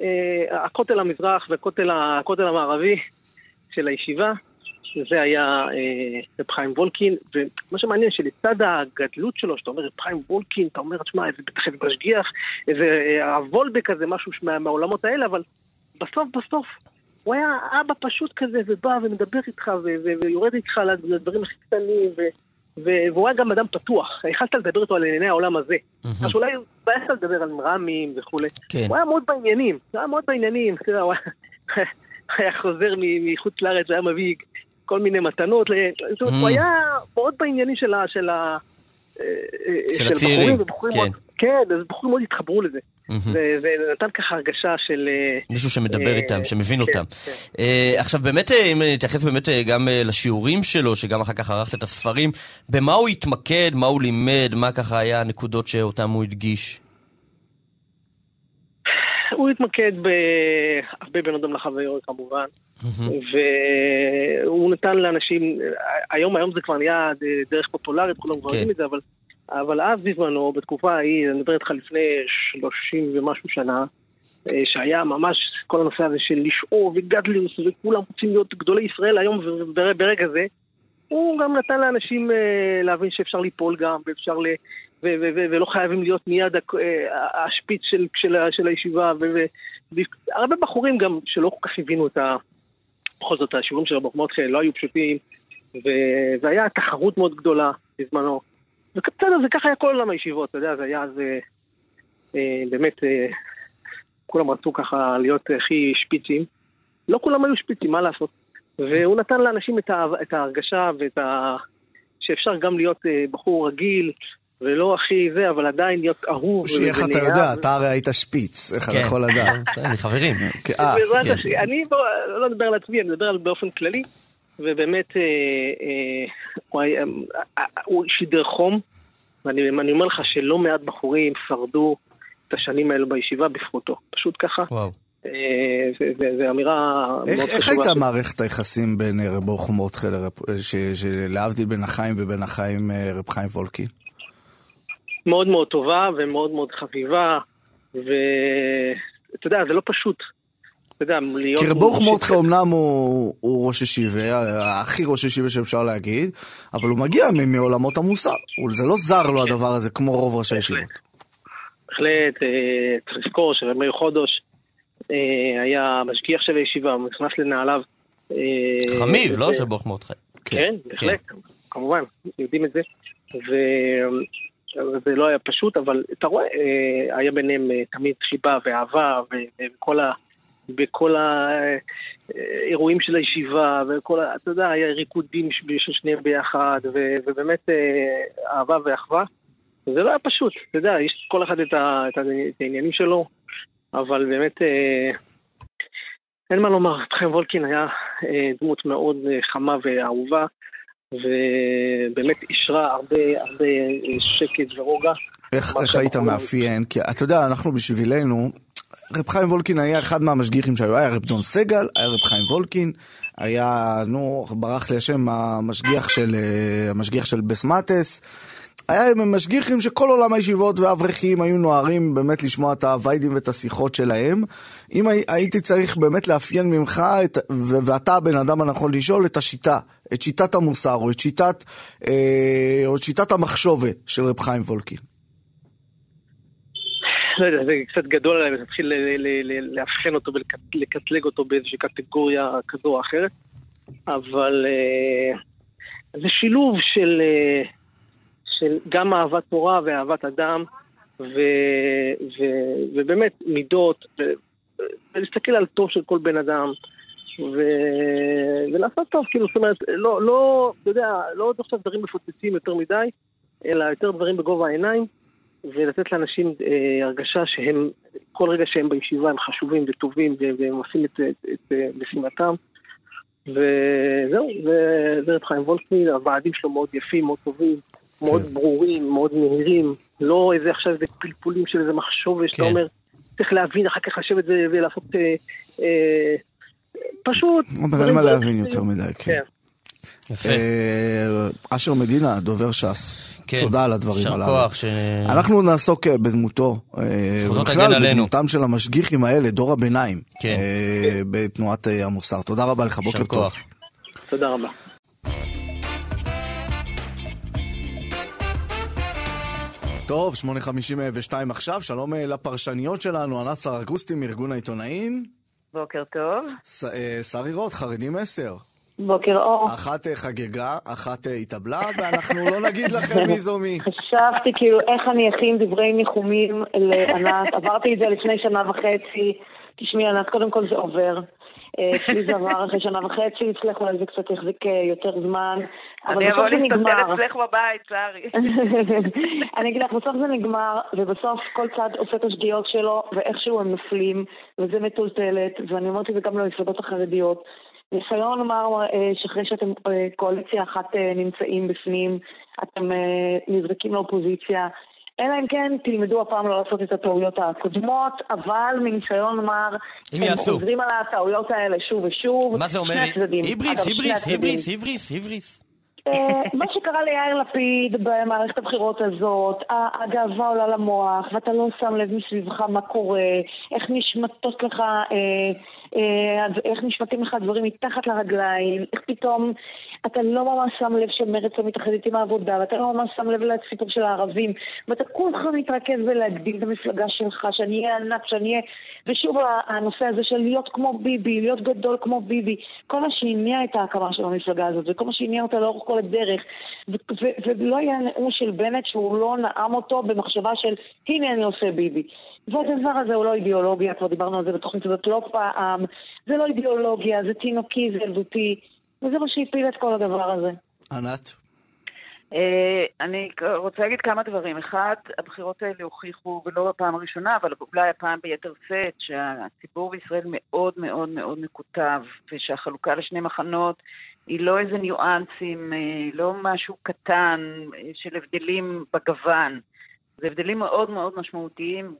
אה, הכותל המזרח והכותל המערבי של הישיבה, שזה היה אה, רב חיים וולקין, ומה שמעניין שלצד הגדלות שלו, שאתה אומר רב חיים וולקין, אתה אומר, תשמע, איזה בטח איזה משגיח, איזה אה, הוולבק כזה, משהו מה, מהעולמות האלה, אבל בסוף בסוף הוא היה אבא פשוט כזה, ובא ומדבר איתך, ויורד איתך לדברים הכי קטנים, והוא היה גם אדם פתוח, יכלת לדבר איתו על ענייני העולם הזה. אז אולי בעצת לדבר על רמים וכולי. כן. הוא היה מאוד בעניינים, הוא היה מאוד בעניינים, הוא היה- חוזר מחוץ לארץ, היה מביא כל מיני מתנות, זאת אומרת. הוא היה מאוד בעניינים של ה... של. אה, אה, הצעירים, כן. כן, אז בחורים מאוד התחברו לזה. ונתן ככה הרגשה של... אה, מישהו שמדבר אה, איתם, שמבין כן, אותם. כן. אה, עכשיו באמת, אם נתייחס באמת גם לשיעורים שלו, שגם אחר כך ערכת את הספרים, במה הוא התמקד, מה הוא לימד, מה ככה היה הנקודות שאותם הוא הדגיש? הוא התמקד בהרבה בין אדם לחוויות כמובן. והוא נתן לאנשים, היום היום זה כבר נהיה דרך פופולרית, כולם כבר כן. יודעים את זה, אבל, אבל אז בזמנו, בתקופה ההיא, אני מדבר איתך לפני 30 ומשהו שנה, אה, שהיה ממש כל הנושא הזה של לשאוב וגדליוס, וכולם רוצים להיות גדולי ישראל היום וברגע זה, הוא גם נתן לאנשים אה, להבין שאפשר ליפול גם, ואפשר ל... ו- ו- ו- ולא חייבים להיות מיד אה, השפיץ של, של, של הישיבה, והרבה בחורים גם שלא כל כך הבינו את ה... בכל זאת, השיעורים של רבי מרדכי לא היו פשוטים, ו- והיה תחרות מאוד גדולה בזמנו. ובסדר, זה ככה היה כל עולם הישיבות, אתה יודע, זה היה אז אה, אה, באמת, אה, כולם רצו ככה להיות הכי שפיצים. לא כולם היו שפיצים, מה לעשות? והוא נתן לאנשים את, ה- את ההרגשה ואת ה... שאפשר גם להיות אה, בחור רגיל, ולא הכי זה, אבל עדיין להיות אהוב. איך אתה. יודע, אתה הרי היית שפיץ, איך אתה כן. יכול לדעת? מחברים. כן, אה, כן. אני לא, מדבר על עצמי, אני מדבר באופן כללי, ובאמת אה, אה, הוא, אה, הוא שידר חום, ואני אני אומר לך שלא מעט בחורים שרדו את השנים האלו בישיבה בזכותו. פשוט ככה, וואו. זה אמירה מאוד חשובה. איך הייתה מערכת היחסים בין רב ברוך מורדכי שלהבדיל בין החיים ובין החיים רב חיים וולקין? מאוד מאוד טובה ומאוד מאוד חביבה, ואתה יודע, זה לא פשוט. אתה יודע, להיות... כי רב ברוך ראש מורדכי אמנם הוא, הוא ראש ישיבה, הכי ראש ישיבה שאפשר להגיד, אבל הוא מגיע מעולמות המוסר. זה לא זר לו הדבר הזה, כמו רוב ראשי הישיבות. בהחלט, צריך לזכור שרב מאיר חודש אה, היה משגיח של הישיבה, הוא נכנס לנעליו. אה, חמיב, לא? של ברוך מרדכי. כן, בהחלט, כמובן, יודעים את זה. וזה לא היה פשוט, אבל אתה רואה, אה, היה ביניהם תמיד חיבה ואהבה, וכל ה... בכל ה... אירועים של הישיבה, וכל. אתה יודע, היה ריקודים של שניהם ביחד, ו, ובאמת אה, אהבה ואחווה. זה לא היה פשוט, אתה יודע, יש כל אחד את, ה, את, ה, את העניינים שלו, אבל באמת, אה, אין מה לומר, חיים וולקין היה אה, דמות מאוד חמה ואהובה, ובאמת אישרה הרבה, הרבה שקט ורוגע. איך, איך היית מאפיין? כי אתה יודע, אנחנו בשבילנו, רב חיים וולקין היה אחד מהמשגיחים שהיו, היה רב דון סגל, היה רב חיים וולקין, היה, נו, ברח לי השם, המשגיח של, אה, המשגיח של בסמטס. היה משגיחים שכל עולם הישיבות והאברכים היו נוהרים באמת לשמוע את הוויידים ואת השיחות שלהם. אם הייתי צריך באמת לאפיין ממך, את, ואתה הבן אדם הנכון לשאול, את השיטה, את שיטת המוסר, או את שיטת, אה, או את שיטת המחשובה של רב חיים וולקין. לא יודע, זה קצת גדול עליי, ותתחיל לאבחן אותו ולקטלג אותו באיזושהי קטגוריה כזו או אחרת, אבל אה, זה שילוב של, אה, של גם אהבת תורה ואהבת אדם, ו, ו, ובאמת מידות, ו, ולהסתכל על טוב של כל בן אדם. ו... ולעשות טוב, כאילו, זאת אומרת, לא, לא, אתה יודע, לא עוד עכשיו דברים מפוצצים יותר מדי, אלא יותר דברים בגובה העיניים, ולתת לאנשים אה, הרגשה שהם, כל רגע שהם בישיבה הם חשובים וטובים והם עושים את, את, את אה, משימתם. וזהו, זה רב חיים וולקני, הוועדים שלו מאוד יפים, מאוד טובים, מאוד כן. ברורים, מאוד מהירים, לא איזה עכשיו איזה פלפולים של איזה מחשוב, שאתה כן. אומר, צריך להבין, אחר כך לשבת ולעשות אה, אה, פשוט... אבל אין מה להבין יותר מדי, כן. כן. יפה. אה, אשר מדינה, דובר ש"ס. כן. תודה על הדברים יישר הללו. כוח ש... אנחנו נעסוק אה, בדמותו, אה, זכותו תגן ובכלל עלינו. בדמותם של המשגיחים האלה, דור הביניים, כן. בתנועת המוסר. תודה רבה לך, בוקר יישר טוב. כוח. תודה רבה. טוב, 8.52 עכשיו, שלום לפרשניות שלנו, ענת סרגוסטי מארגון העיתונאים. בוקר טוב. ש- שרי רוט, חרדים 10. בוקר אור. אחת אה, חגגה, אחת אה, התאבלה, ואנחנו לא נגיד לכם מי זו מי. חשבתי כאילו איך אני אכין דברי ניחומים לענת, עברתי את זה לפני שנה וחצי. תשמעי ענת, קודם כל זה עובר. אה, אצלי זה עבר אחרי שנה וחצי, אצלך אולי זה קצת יחזיק אה, יותר זמן. אני אבוא נגמר. אצלך בבית, שרי. אני אגיד לך, בסוף זה נגמר, ובסוף כל צד עושה את השגיאות שלו, ואיכשהו הם נופלים, וזה מטולטלת, ואני אומרת את זה גם למפלגות החרדיות. ניסיון לומר אה, שאחרי שאתם אה, קואליציה אחת אה, נמצאים בפנים, אתם נזרקים לאופוזיציה. אלא אם כן תלמדו הפעם לא לעשות את הטעויות הקודמות, אבל מניסיון לומר, הם יעשו. חוזרים על הטעויות האלה שוב ושוב. מה זה אומר? היבריס, היבריס. היבריס, היבריס, היבריס. מה שקרה ליאיר לפיד במערכת הבחירות הזאת, הגאווה עולה למוח, ואתה לא שם לב מסביבך מה קורה, איך נשמטות לך, אה, אה, איך נשמטים לך דברים מתחת לרגליים, איך פתאום אתה לא ממש שם לב שמרצ לא מתאחדת עם העבודה, ואתה לא ממש שם לב לסיפור של הערבים, ואתה כולך מתרכז בלהגדיל את המפלגה שלך, שאני אהיה ענק, שאני אהיה... ושוב הנושא הזה של להיות כמו ביבי, להיות גדול כמו ביבי, כל מה שהניע את ההקמה של המפלגה הזאת, וכל מה שהניע אותה לאורך כל הדרך, ולא היה נאום של בנט שהוא לא נאם אותו במחשבה של הנה אני עושה ביבי. והדבר הזה הוא לא אידיאולוגיה, כבר דיברנו על זה בתוכנית הזאת לא פעם, זה לא אידיאולוגיה, זה תינוקי, זה ילדותי, וזה מה שהפיל את כל הדבר הזה. ענת? אה, אני רוצה להגיד כמה דברים. אחד, הבחירות האלה הוכיחו, ולא בפעם הראשונה, אבל אולי הפעם ביתר שאת, שהציבור בישראל מאוד מאוד מאוד מקוטב, ושהחלוקה לשני מחנות היא לא איזה ניואנסים, אה, לא משהו קטן אה, של הבדלים בגוון. זה הבדלים מאוד מאוד משמעותיים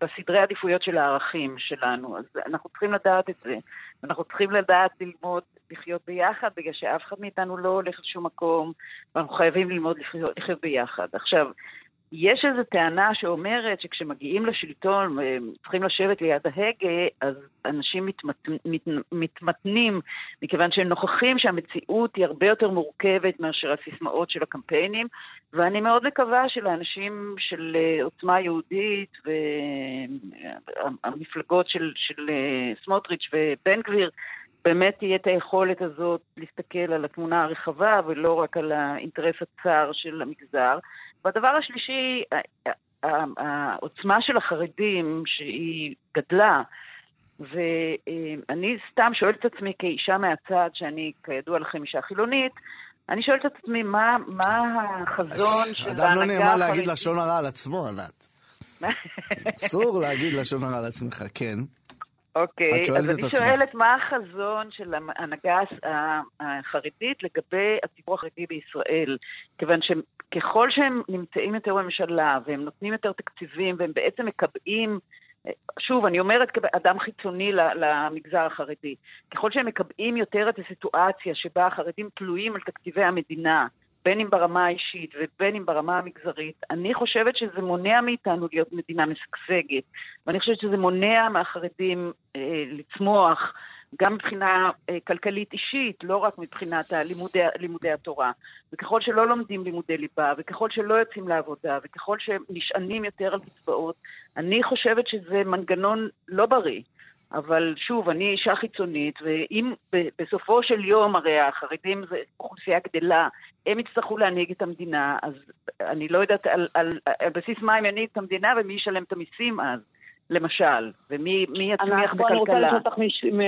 בסדרי העדיפויות של הערכים שלנו. אז אנחנו צריכים לדעת את זה. אנחנו צריכים לדעת ללמוד לחיות ביחד, בגלל שאף אחד מאיתנו לא הולך לשום מקום, ואנחנו חייבים ללמוד לחיות, לחיות ביחד. עכשיו, יש איזו טענה שאומרת שכשמגיעים לשלטון וצריכים לשבת ליד ההגה, אז אנשים מתמת, מת, מתמתנים, מכיוון שהם נוכחים שהמציאות היא הרבה יותר מורכבת מאשר הסיסמאות של הקמפיינים, ואני מאוד מקווה שלאנשים של אה, עוצמה יהודית והמפלגות של, של אה, סמוטריץ' ובן גביר, באמת תהיה את היכולת הזאת להסתכל על התמונה הרחבה ולא רק על האינטרס הצר של המגזר. והדבר השלישי, העוצמה של החרדים, שהיא גדלה, ואני סתם שואלת את עצמי כאישה מהצד, שאני כידוע לכם אישה חילונית, אני שואלת את עצמי, מה, מה החזון של ההנהגה אדם לא נאמן להגיד לשון הרע על עצמו, ענת. אסור להגיד לשון הרע על עצמך, כן. אוקיי, שואלת אז אני. שואלת מה החזון של ההנהגה החרדית לגבי הציבור החרדי בישראל. כיוון שככל שהם נמצאים יותר בממשלה והם נותנים יותר תקציבים והם בעצם מקבעים, שוב, אני אומרת כאדם חיצוני למגזר החרדי, ככל שהם מקבעים יותר את הסיטואציה שבה החרדים תלויים על תקציבי המדינה, בין אם ברמה האישית ובין אם ברמה המגזרית, אני חושבת שזה מונע מאיתנו להיות מדינה משגשגת. ואני חושבת שזה מונע מהחרדים אה, לצמוח, גם מבחינה אה, כלכלית אישית, לא רק מבחינת הלימודי, לימודי התורה. וככל שלא לומדים לימודי ליבה, וככל שלא יוצאים לעבודה, וככל שהם נשענים יותר על קצבאות, אני חושבת שזה מנגנון לא בריא. אבל שוב, אני אישה חיצונית, ואם בסופו של יום, הרי החרדים זה אוכלוסייה גדלה, הם יצטרכו להנהיג את המדינה, אז אני לא יודעת על, על, על בסיס מה הם ינהיג את המדינה ומי ישלם את המיסים אז, למשל, ומי מי יצמיח בוא, אני רוצה בכלכלה. לשאול אותך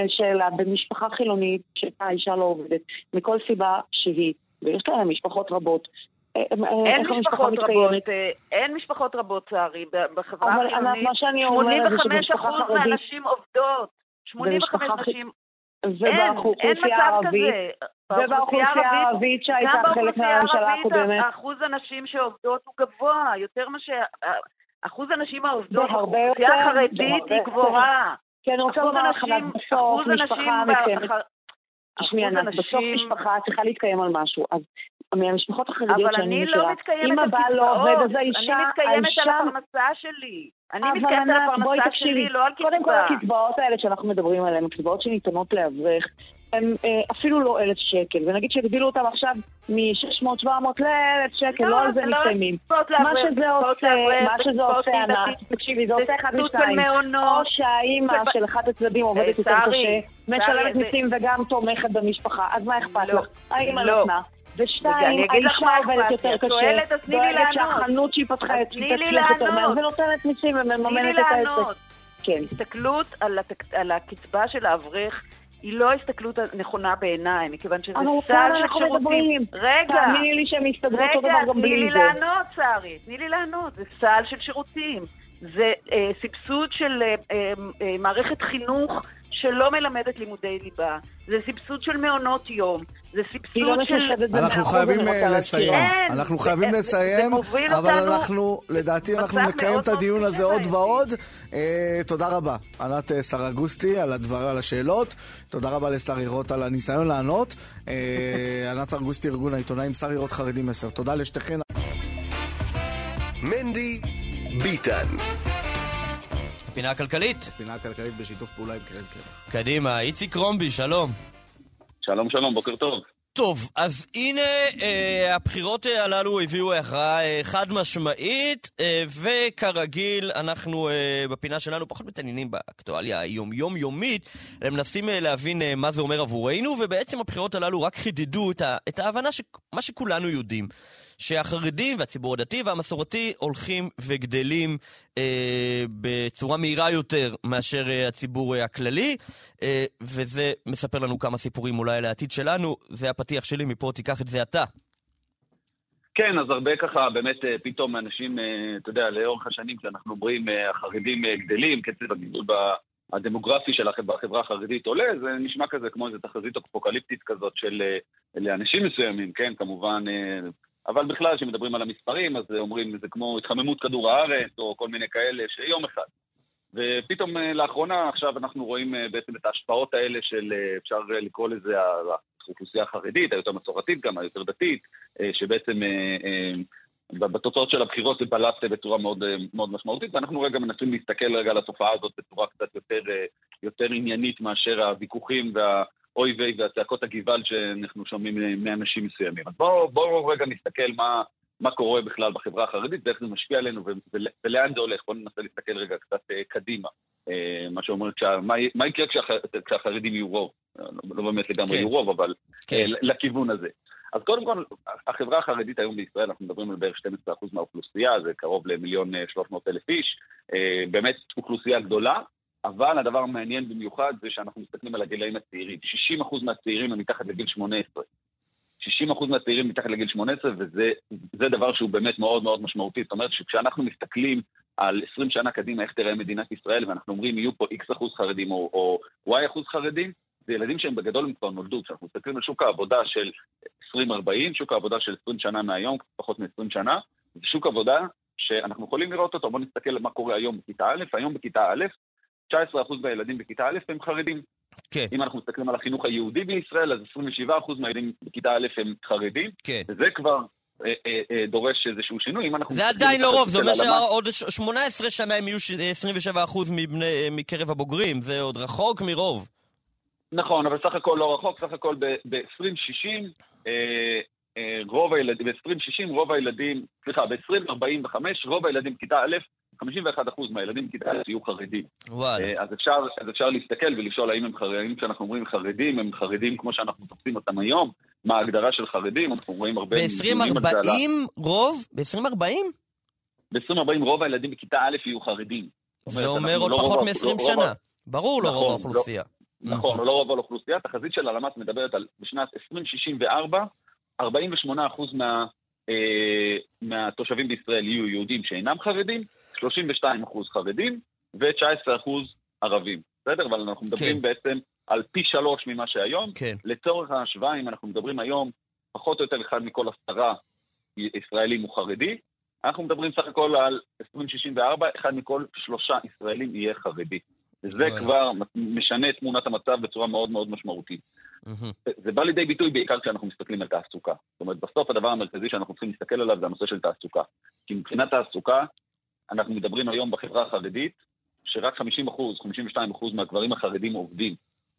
שאלה. במשפחה חילונית, שבה האישה לא עובדת, מכל סיבה שהיא, ויש להם משפחות רבות, אה, אה, אין משפחות? רבות, אה, אין משפחות רבות, צערי, בחברה החילונית. מה שאני אומרת זה 85 שבמשפחה חרדית, מהנשים עובדות. 85 במשפחה ח- נשים. ובאוכלוסייה הערבית. ובאוכלוסייה הערבית שהייתה גם חלק באוכלוסייה מהממשלה הערבית הקודמת, אחוז הנשים שעובדות הוא גבוה, יותר מה ש... אחוז הנשים העובדות בהרבה באוכלוסייה יותר, החרדית בהרבה היא יותר. גבוהה. כי אני רוצה לומר לך, בסוף משפחה באח- תשמעי ענת, בסוף משפחה צריכה להתקיים על משהו, אז מהמשפחות החרדיות אבל שאני אני מכירה, לא מתקיימת אם על הבעל לא עובד, אז האישה, אני מתקיימת על הפרנסה שלי. אני מתקיימת על הפרנסה. שלי, לא על קודם כל קצבה. הקצבאות האלה שאנחנו מדברים עליהן, הקצבאות שניתנות לאברך, הן אה, אפילו לא אלף שקל, ונגיד שהגדילו אותם עכשיו מ-600-700 לאלף שקל, לא על זה לא. קצבאות מה שזה עושה, מה שזה עושה, ענת. תקשיבי, זה עושה אחד משתיים. או. שהאימא של אחד הצדדים עובדת יותר שרי, קשה, משלמת מיסים וגם תומכת במשפחה, אז מה אכפת לא, לך? האימא לא. נתנה. ושתיים, האישה עובדת לי. יותר את קשה, לי דואגת לענות. שהחנות שהיא פתחה לי תצליח יותר מהר, לענות. ונותנת מיסים לי ומממנת את העסק. לענות. כן. הסתכלות על, התק... על הקצבה של האברך היא לא הסתכלות נכונה בעיניי, מכיוון שזה סל של שירותים. רגע, תאמיני לי שהם יסתדרו אותו רגע, דבר גם תני בלי לי זה. לענות, שרי, תני לי לענות. זה סל של שירותים. זה אה, סבסוד של אה, אה, אה, מערכת חינוך שלא מלמדת לימודי ליבה. זה סבסוד של מעונות יום. זה לא סבסוד של... אנחנו חייבים אה. לסיים. אין, אנחנו חייבים לסיים, אבל אנחנו, לדעתי, אנחנו נקיים את הדיון הזה עוד בעייתי. ועוד. אה, תודה רבה, ענת אה, סרגוסטי, על הדבר, על השאלות. תודה רבה לשרי רוט על הניסיון לענות. אה, ענת סרגוסטי, ארגון העיתונאים, שרי רוט חרדי מסר. תודה לשתיכן. מנדי ביטן. פינה הכלכלית. פינה הכלכלית בשיתוף פעולה עם קרן קרח. קדימה, איציק קרומבי, שלום. שלום שלום, בוקר טוב. טוב, אז הנה אה, הבחירות אה, הללו הביאו הכרעה אה, חד משמעית, אה, וכרגיל אנחנו אה, בפינה שלנו פחות מתעניינים באקטואליה היום-יום-יומית, אלא מנסים אה, להבין אה, מה זה אומר עבורנו, ובעצם הבחירות הללו רק חידדו את, ה, את ההבנה שמה שכולנו יודעים. שהחרדים והציבור הדתי והמסורתי הולכים וגדלים אה, בצורה מהירה יותר מאשר אה, הציבור אה, הכללי, אה, וזה מספר לנו כמה סיפורים אולי על העתיד שלנו. זה הפתיח שלי, מפה תיקח את זה אתה. כן, אז הרבה ככה, באמת אה, פתאום אנשים, אה, אתה יודע, לאורך השנים כשאנחנו אומרים אה, החרדים גדלים, קצב הגידול הדמוגרפי של החברה, החרדית עולה, זה נשמע כזה כמו איזו תחזית אפוקליפטית כזאת של לאנשים מסוימים, כן, כמובן, אבל בכלל, כשמדברים על המספרים, אז אומרים, זה כמו התחממות כדור הארץ, או כל מיני כאלה, שיום אחד. ופתאום אה, לאחרונה, עכשיו אנחנו רואים אה, בעצם את ההשפעות האלה של, אה, אפשר אה, לקרוא לזה האוכלוסייה החרדית, היותר מסורתית גם, היותר דתית, אה, שבעצם אה, אה, בתוצאות של הבחירות זה בלט אה, בצורה מאוד, אה, מאוד משמעותית, ואנחנו רגע מנסים להסתכל רגע על התופעה הזאת בצורה קצת יותר, אה, יותר עניינית מאשר הוויכוחים והאוי ויי והצעקות הגוואלד שאנחנו שומעים מאנשים מסוימים. אז בואו בוא רגע נסתכל מה, מה קורה בכלל בחברה החרדית ואיך זה משפיע עלינו ולאן זה הולך. בואו ננסה להסתכל רגע קצת אה, קדימה. אה, מה שאומר, מה, מה יקרה כשהח, כשהחרדים יהיו רוב? לא, לא באמת לגמרי כן. יהיו רוב, אבל כן. אה, לכיוון הזה. אז קודם כל, החברה החרדית היום בישראל, אנחנו מדברים על בערך 12% מהאוכלוסייה, זה קרוב למיליון אה, 300 אלף איש, באמת אוכלוסייה גדולה, אבל הדבר המעניין במיוחד זה שאנחנו מסתכלים על הגילאים הצעירים. 60% מהצעירים הם מתחת לגיל 18. 60% מהצעירים מתחת לגיל 18, וזה דבר שהוא באמת מאוד מאוד משמעותי. זאת אומרת שכשאנחנו מסתכלים על 20 שנה קדימה איך תראה מדינת ישראל, ואנחנו אומרים יהיו פה X אחוז חרדים או, או Y אחוז חרדים, זה ילדים שהם בגדול הם כבר נולדו. כשאנחנו מסתכלים על שוק העבודה של 2040, שוק העבודה של 20 שנה מהיום, פחות מ-20 שנה, זה שוק עבודה שאנחנו יכולים לראות אותו. בואו נסתכל על מה קורה היום בכיתה א', היום בכיתה א', 19% מהילדים בכיתה א' הם חרדים. כן. אם אנחנו מסתכלים על החינוך היהודי בישראל, אז 27% מהילדים בכיתה א' הם חרדים. כן. וזה כבר אה, אה, אה, דורש איזשהו שינוי. אם אנחנו זה עדיין לא רוב, זה אומר של הלמ"ס- שעוד ש- 18 שנה הם יהיו ש- 27% מבני- מקרב הבוגרים, זה עוד רחוק מרוב. נכון, אבל סך הכל לא רחוק, סך הכל ב-2060, רוב הילדים, ב-2060 רוב הילדים, סליחה, ב-2045 רוב הילדים בכיתה א', 51% מהילדים בכיתה א' יהיו חרדים. וואלה. אה, אז אפשר, אז אפשר להסתכל ולשאול האם הם חרדים, כשאנחנו אומרים חרדים, הם חרדים כמו שאנחנו תופסים אותם היום, מה ההגדרה של חרדים, אנחנו רואים הרבה נתונים על זה, על ה- ב-2040 רוב? ב-2040? ב-2040 רוב הילדים בכיתה א' יהיו חרדים. זה אומר אנחנו עוד לא פחות רוב- מ-20 לא- רוב שנה. ה- ברור לא נכון, רוב לא- האוכלוסייה. נכון, לא רוב האוכלוסייה. תחזית של הלמ"ס מדברת על בשנת 2064, 48% מה, אה, מהתושבים בישראל יהיו יהודים שאינם חרדים, 32% חרדים ו-19% ערבים. בסדר? אבל אנחנו מדברים כן. בעצם על פי שלוש ממה שהיום. כן. לצורך ההשוואה, אם אנחנו מדברים היום, פחות או יותר אחד מכל עשרה ישראלים הוא חרדי, אנחנו מדברים סך הכל על 2064, אחד מכל שלושה ישראלים יהיה חרדי. וואלה. כבר משנה את תמונת המצב בצורה מאוד מאוד משמעותית. זה בא לידי ביטוי בעיקר כשאנחנו מסתכלים על תעסוקה. זאת אומרת, בסוף הדבר המרכזי שאנחנו צריכים להסתכל עליו זה הנושא של תעסוקה. כי מבחינת תעסוקה, אנחנו מדברים היום בחברה החרדית, שרק 50 אחוז, 52 אחוז מהגברים החרדים עובדים.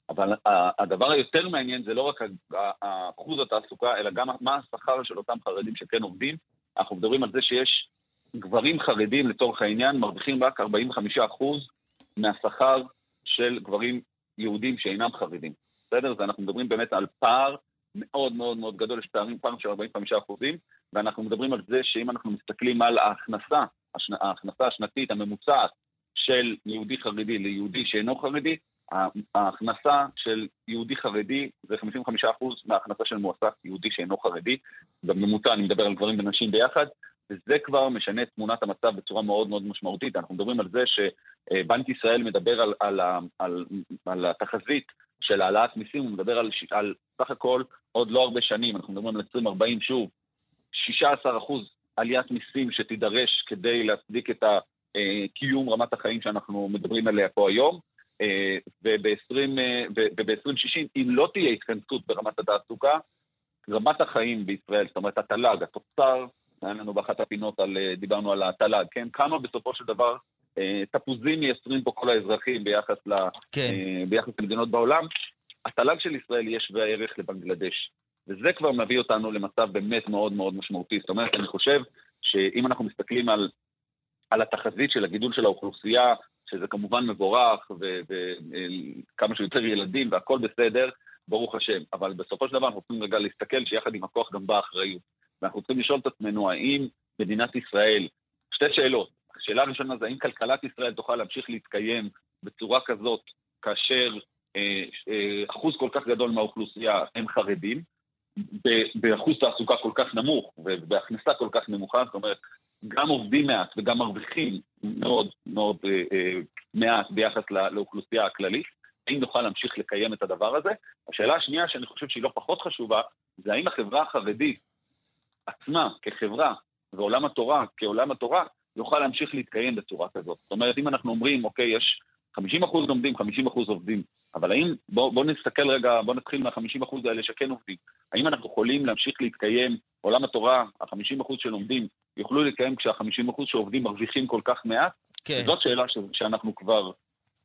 אבל הדבר היותר מעניין זה לא רק אחוז התעסוקה, אלא גם מה השכר של אותם חרדים שכן עובדים. אנחנו מדברים על זה שיש גברים חרדים, לצורך העניין, מרוויחים רק 45 אחוז מהשכר של גברים יהודים שאינם חרדים. בסדר? אז אנחנו מדברים באמת על פער מאוד מאוד מאוד גדול, יש פערים, פער של 45 אחוזים, ואנחנו מדברים על זה שאם אנחנו מסתכלים על ההכנסה. ההכנסה השנתית הממוצעת של יהודי חרדי ליהודי שאינו חרדי, ההכנסה של יהודי חרדי זה 55 אחוז מההכנסה של מועסק יהודי שאינו חרדי, בממוצע אני מדבר על גברים ונשים ביחד, וזה כבר משנה את תמונת המצב בצורה מאוד מאוד משמעותית. אנחנו מדברים על זה שבנק ישראל מדבר על, על, על, על התחזית של העלאת מיסים, הוא מדבר על, על סך הכל עוד לא הרבה שנים, אנחנו מדברים על 2040 שוב, 16 אחוז עליית מיסים שתידרש כדי להצדיק את קיום רמת החיים שאנחנו מדברים עליה פה היום. אה, וב-2060, אם לא תהיה התכנסות ברמת התעסוקה, רמת החיים בישראל, זאת אומרת התל"ג, התוצר, היה לנו באחת הפינות, על, אה, דיברנו על התל"ג, כן? כמה בסופו של דבר אה, תפוזים מייצרים פה כל האזרחים ביחס, ל, כן. אה, ביחס למדינות בעולם, התל"ג של ישראל יהיה שווה ערך לבנגלדש. וזה כבר מביא אותנו למצב באמת מאוד מאוד משמעותי. זאת אומרת, אני חושב שאם אנחנו מסתכלים על, על התחזית של הגידול של האוכלוסייה, שזה כמובן מבורך, וכמה שיותר ילדים והכל בסדר, ברוך השם. אבל בסופו של דבר אנחנו צריכים רגע להסתכל שיחד עם הכוח גם באה אחריות. ואנחנו צריכים לשאול את עצמנו, האם מדינת ישראל, שתי שאלות. השאלה הראשונה זה האם כלכלת ישראל תוכל להמשיך להתקיים בצורה כזאת, כאשר אה, אה, אחוז כל כך גדול מהאוכלוסייה הם חרדים, באחוז תעסוקה כל כך נמוך ובהכנסה כל כך נמוכה, זאת אומרת, גם עובדים מעט וגם מרוויחים מאוד מאוד אה, אה, מעט ביחס לא- לאוכלוסייה הכללית, האם נוכל להמשיך לקיים את הדבר הזה? השאלה השנייה שאני חושב שהיא לא פחות חשובה, זה האם החברה החרדית עצמה כחברה ועולם התורה כעולם התורה יוכל להמשיך להתקיים בצורה כזאת. זאת אומרת, אם אנחנו אומרים, אוקיי, יש 50% לומדים, 50% עובדים, אבל האם, בואו בוא נסתכל רגע, בואו נתחיל מה-50% האלה שכן עובדים. האם אנחנו יכולים להמשיך להתקיים, עולם התורה, ה-50% שלומדים, יוכלו להתקיים כשה-50% שעובדים מרוויחים כל כך מעט? כן. זאת שאלה ש- שאנחנו כבר,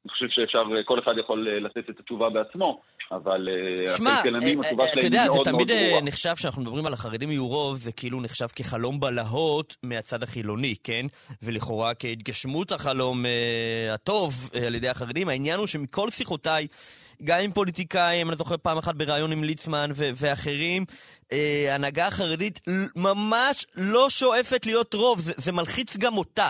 אני חושב שאפשר, כל אחד יכול אה, לתת את התשובה בעצמו, אבל אה, שמע, הכלכלנים, אה, התשובה אה, אתה שלהם יודע, היא זה מאוד מאוד תמיד אה, ברורה. נחשב, כשאנחנו מדברים על החרדים יהיו רוב, זה כאילו נחשב כחלום בלהות מהצד החילוני, כן? ולכאורה כהתגשמות החלום אה, הטוב אה, על ידי החרדים. העניין הוא שמכל שיחותיי, גם עם פוליטיקאים, אני זוכר פעם אחת בריאיון עם ליצמן ו- ואחרים, אה, ההנהגה החרדית ל- ממש לא שואפת להיות רוב, זה, זה מלחיץ גם אותה.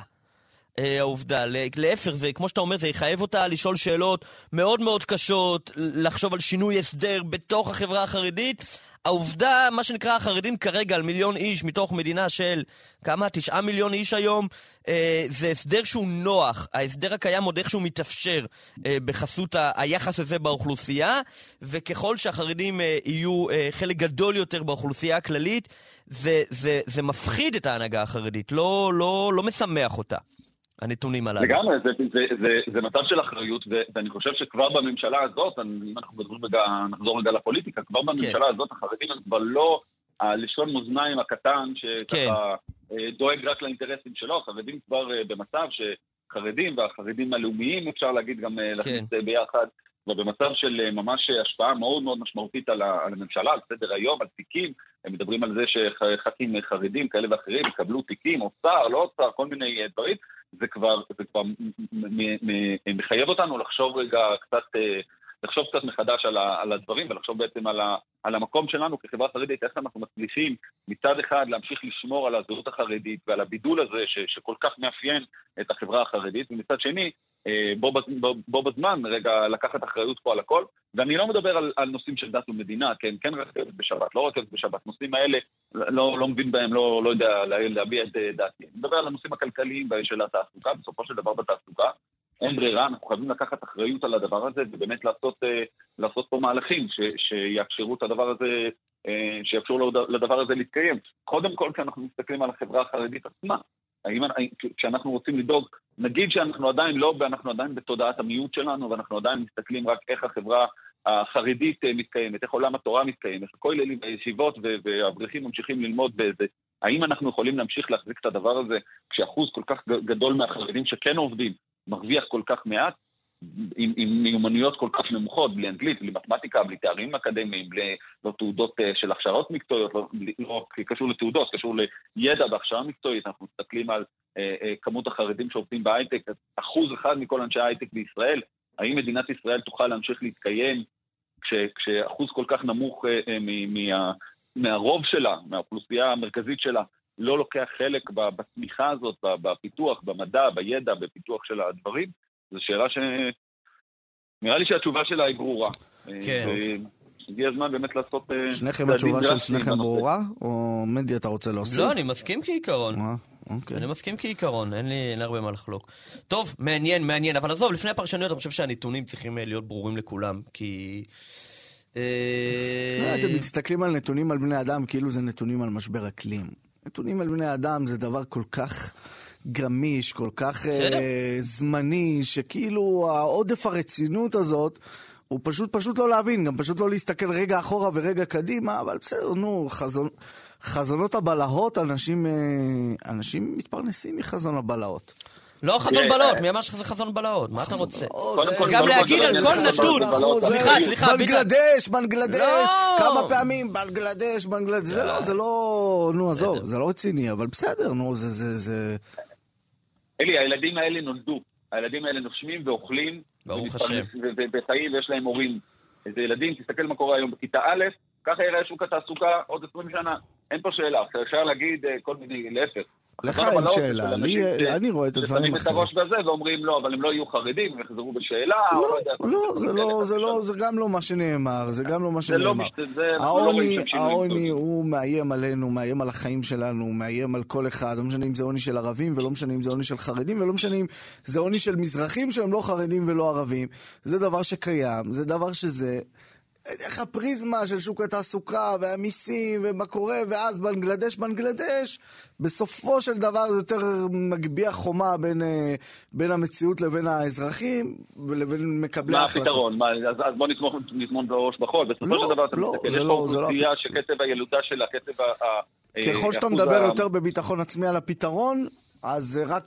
אה, העובדה. להפך, זה, כמו שאתה אומר, זה יחייב אותה לשאול שאלות מאוד מאוד קשות, לחשוב על שינוי הסדר בתוך החברה החרדית. העובדה, מה שנקרא החרדים כרגע על מיליון איש מתוך מדינה של כמה? תשעה מיליון איש היום, אה, זה הסדר שהוא נוח. ההסדר הקיים עוד איכשהו מתאפשר אה, בחסות ה- היחס הזה באוכלוסייה, וככל שהחרדים אה, יהיו אה, חלק גדול יותר באוכלוסייה הכללית, זה, זה, זה מפחיד את ההנהגה החרדית, לא, לא, לא משמח אותה. הנתונים הללו. לגמרי, זה, זה, זה, זה מצב של אחריות, ו, ואני חושב שכבר בממשלה הזאת, אם אנחנו מדברים רגע, נחזור רגע לפוליטיקה, כבר בממשלה כן. הזאת החרדים הם כבר לא הלשון מאזניים הקטן, שככה כן. אה, דואג רק לאינטרסים שלו, החרדים כבר אה, במצב שחרדים והחרדים הלאומיים, אפשר להגיד גם אה, כן. להכניס ביחד, ובמצב של ממש השפעה מאוד מאוד משמעותית על, הממשלה, על סדר היום, על תיקים. הם מדברים על זה שח"כים חרדים כאלה ואחרים יקבלו תיקים, או שר, לא שר, כל מיני דברים. זה כבר, זה כבר מחייב אותנו לחשוב רגע קצת, אה, לחשוב קצת מחדש על, ה, על הדברים ולחשוב בעצם על, ה, על המקום שלנו כחברה חרדית, איך אנחנו מצליחים מצד אחד להמשיך לשמור על הזהות החרדית ועל הבידול הזה ש, שכל כך מאפיין את החברה החרדית, ומצד שני אה, בו, בו, בו בזמן רגע לקחת אחריות פה על הכל. ואני לא מדבר על, על נושאים של דת ומדינה, כן, כן רכבת בשבת, לא רכבת בשבת, נושאים האלה, לא, לא מבין בהם, לא, לא יודע להביע את דעתי. אני מדבר על הנושאים הכלכליים של התעסוקה, בסופו של דבר בתעסוקה. אין ברירה, אנחנו חייבים לקחת אחריות על הדבר הזה ובאמת לעשות, אה, לעשות פה מהלכים ש, שיאפשרו את הדבר הזה, אה, שיאפשרו לדבר הזה להתקיים. קודם כל, כשאנחנו מסתכלים על החברה החרדית עצמה, האם, כשאנחנו רוצים לדאוג, נגיד שאנחנו עדיין לא, ואנחנו עדיין בתודעת המיעוט שלנו, ואנחנו עדיין מסתכלים רק איך החברה החרדית אה, מתקיימת, איך עולם התורה מתקיים, איך הכוללים בישיבות והאברכים ממשיכים ללמוד באיזה... האם אנחנו יכולים להמשיך להחזיק את הדבר הזה כשאחוז כל כך גדול מהחרדים שכן עובדים מרוויח כל כך מעט? עם, עם מיומנויות כל כך נמוכות, בלי אנגלית, בלי מתמטיקה, בלי תארים אקדמיים, בלי לא תעודות uh, של הכשרות מקצועיות, לא, לא קשור לתעודות, קשור לידע והכשרה מקצועית, אנחנו מסתכלים על uh, uh, כמות החרדים שעובדים בהייטק, אחוז אחד מכל אנשי ההייטק בישראל, האם מדינת ישראל תוכל להמשיך להתקיים כש, כשאחוז כל כך נמוך uh, uh, מה, מהרוב שלה, מהאוכלוסייה המרכזית שלה, לא לוקח חלק בתמיכה הזאת, בפיתוח, במדע, בידע, בפיתוח של הדברים? זו שאלה ש... נראה לי שהתשובה שלה היא ברורה. כן. הגיע הזמן באמת לעשות... אה, שניכם התשובה של שניכם ברורה? או מנדי אתה רוצה להוסיף? לא, אני מסכים כעיקרון. אה, אוקיי. אני מסכים כעיקרון, אין לי הרבה מה לחלוק. טוב, מעניין, מעניין, אבל עזוב, לפני הפרשנויות אני חושב שהנתונים צריכים אה, להיות ברורים לכולם, כי... אתם מסתכלים על נתונים על בני אדם כאילו זה נתונים על משבר אקלים. נתונים על בני אדם זה דבר כל כך... גמיש, כל כך uh, זמני, שכאילו העודף הרצינות הזאת, הוא פשוט פשוט לא להבין, גם פשוט לא להסתכל רגע אחורה ורגע קדימה, אבל בסדר, נו, חזון, חזונות הבלהות, אנשים, uh, אנשים מתפרנסים מחזון הבלהות. לא חזון בלהות, מי אמר שזה חזון בלהות? מה אתה רוצה? גם להגיד על כל נתון, סליחה, סליחה, בנגלדש, בנגלדש, לא. כמה פעמים, בנגלדש, בנגלדש, זה לא, זה לא, נו עזוב, זה לא רציני, אבל בסדר, נו, זה, זה, זה... אלי, הילדים האלה נולדו. הילדים האלה נושמים ואוכלים. ברוך השם. וחיים ויש להם הורים. איזה ילדים, תסתכל מה קורה היום בכיתה א', ככה יראה שוק התעסוקה עוד 20 שנה. אין פה שאלה. אפשר להגיד אה, כל מיני, להפך. לך אין שאלה, אני רואה את הדברים אחרים. ששמים את הראש בזה ואומרים לא, אבל הם לא יהיו חרדים, הם יחזרו בשאלה. לא, לא, זה לא, זה לא, זה גם לא מה שנאמר, זה גם לא מה לא שנאמר. העוני, העוני הוא מאיים עלינו, מאיים על החיים שלנו, מאיים על כל אחד, לא משנה אם זה עוני של ערבים ולא משנה אם זה עוני של חרדים ולא משנה אם זה עוני של מזרחים שהם לא חרדים ולא ערבים. זה דבר שקיים, זה דבר שזה... איך הפריזמה של שוק התעסוקה והמיסים ומה קורה, ואז בנגלדש, בנגלדש, בסופו של דבר זה יותר מגביה חומה בין, אה, בין המציאות לבין האזרחים ולבין מקבלי ההחלטות. מה הפתרון? מה, אז, אז בוא נטמון בראש בחול. בסופו לא, של דבר אתה לא, מסתכל, יש פה לא, אוכלוסייה לא... שקצב הילודה שלה, קצב ה... ככל שאתה מדבר. יותר בביטחון עצמי על הפתרון, אז זה רק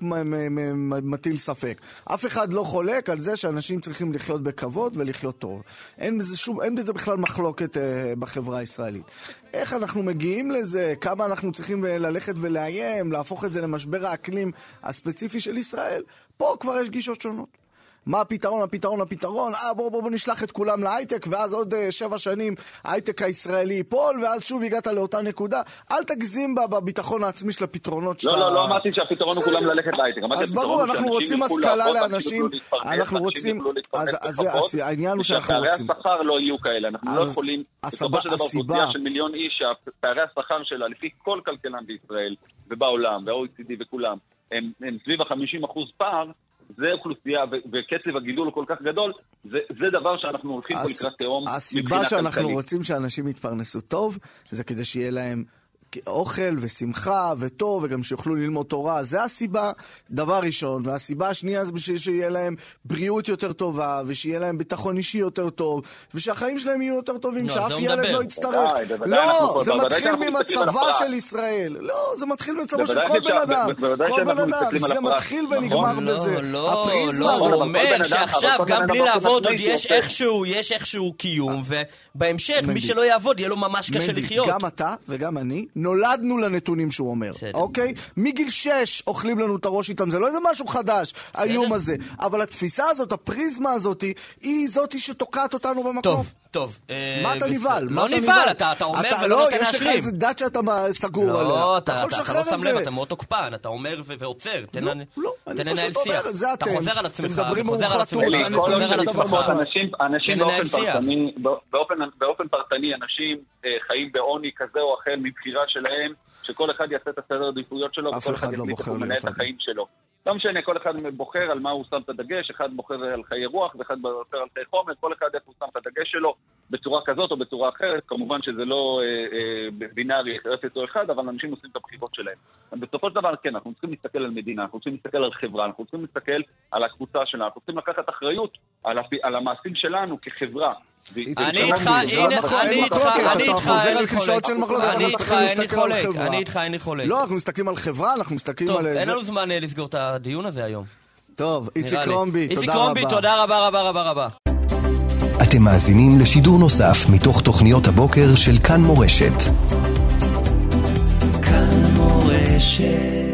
מטיל ספק. אף אחד לא חולק על זה שאנשים צריכים לחיות בכבוד ולחיות טוב. אין בזה, שום, אין בזה בכלל מחלוקת אה, בחברה הישראלית. איך אנחנו מגיעים לזה, כמה אנחנו צריכים אה, ללכת ולאיים, להפוך את זה למשבר האקלים הספציפי של ישראל, פה כבר יש גישות שונות. מה הפתרון, הפתרון, הפתרון? אה, בוא, בוא, בוא נשלח את כולם להייטק, ואז עוד uh, שבע שנים ההייטק הישראלי ייפול, ואז שוב הגעת לאותה נקודה. אל תגזים בביטחון העצמי של הפתרונות שאתה... לא, לא, לא אמרתי שהפתרון הוא כולם ללכת להייטק. אז ברור, אנחנו רוצים השכלה לאנשים, אנחנו רוצים... אז העניין הוא שאנחנו רוצים... שפערי השכר לא יהיו כאלה, אנחנו לא יכולים... בסופו של דבר, אוכלוסייה של מיליון איש, שפערי השכר שלה, לפי כל כלכלן בישראל ובעולם, וה-OECD וכולם, הם, סביב ה-50% פער, זה אוכלוסייה, וקצב הגידול הוא כל כך גדול, זה, זה דבר שאנחנו הולכים פה לקראת תהום מבחינה כלכלית. הסיבה שאנחנו רוצים שאנשים יתפרנסו טוב, זה כדי שיהיה להם אוכל ושמחה וטוב, וגם שיוכלו ללמוד תורה, זה הסיבה, דבר ראשון. והסיבה השנייה זה בשביל שיהיה להם בריאות יותר טובה, ושיהיה להם ביטחון אישי יותר טוב, ושהחיים שלהם יהיו יותר טובים, לא, שאף ילד מדבר. לא יצטרך. לא, זה מתחיל ממצבה של ישראל. לא, זה מתחיל ממצבו של כל בן אדם. כל בן אדם, זה מתחיל ונגמר נכון. בזה. לא, לא, הוא אומר שעכשיו, גם בלי לעבוד, עוד יש איכשהו, יש איכשהו קיום, ובהמשך, מי שלא יעבוד, יהיה לו ממש קשה לחיות. גם אתה וגם אני נולדנו לנתונים שהוא אומר, אוקיי? מגיל שש אוכלים לנו את הראש איתם, זה לא איזה משהו חדש, האיום הזה. אבל התפיסה הזאת, הפריזמה הזאת, היא זאת שתוקעת אותנו במקום. טוב. טוב. אה, מה אתה נבהל? לא נבהל, אתה אומר ולא נותן להשלים. יש לך איזה דת שאתה סגור עליה. לא, אתה לא שם לב, אתה מאוד תוקפן, אתה אומר ועוצר. תן לנהל שיח. אתה חוזר על עצמך, וחוזר על עצמך, וחוזר על עצמך. אנשים באופן פרטני, אנשים אה, חיים בעוני כזה או אחר מבחירה שלהם, שכל אחד יעשה את הסדר העדיפויות שלו, וכל אחד לא יחליט איך הוא מנהל את החיים שלו. לא משנה, כל אחד בוחר על מה הוא שם את הדגש, אחד בוחר על חיי רוח ואחד בוחר על חיי חומר, כל אחד איך הוא שם את הדגש שלו בצורה כזאת או בצורה אחרת. כמובן שזה לא אה, אה, בינארי, רפת או אחד, אבל אנשים עושים את הבחירות שלהם. בסופו של דבר, כן, אנחנו צריכים להסתכל על מדינה, אנחנו צריכים להסתכל על חברה, אנחנו צריכים להסתכל על הקבוצה שלנו, אנחנו צריכים לקחת אחריות על, הפ... על המעשים שלנו כחברה. אני איתך, אני איתך, אני איתך, אני איתך, אני איתך, אין לי חולק, אני איתך, אין לי חולק. לא, אנחנו מסתכלים על חברה, אנחנו מסתכלים על... טוב, אין לנו זמן לסגור את הדיון הזה היום. טוב, איציק קרומבי, תודה רבה. איציק קרומבי, תודה רבה רבה רבה רבה. אתם מאזינים לשידור נוסף מתוך תוכניות הבוקר של כאן מורשת. כאן מורשת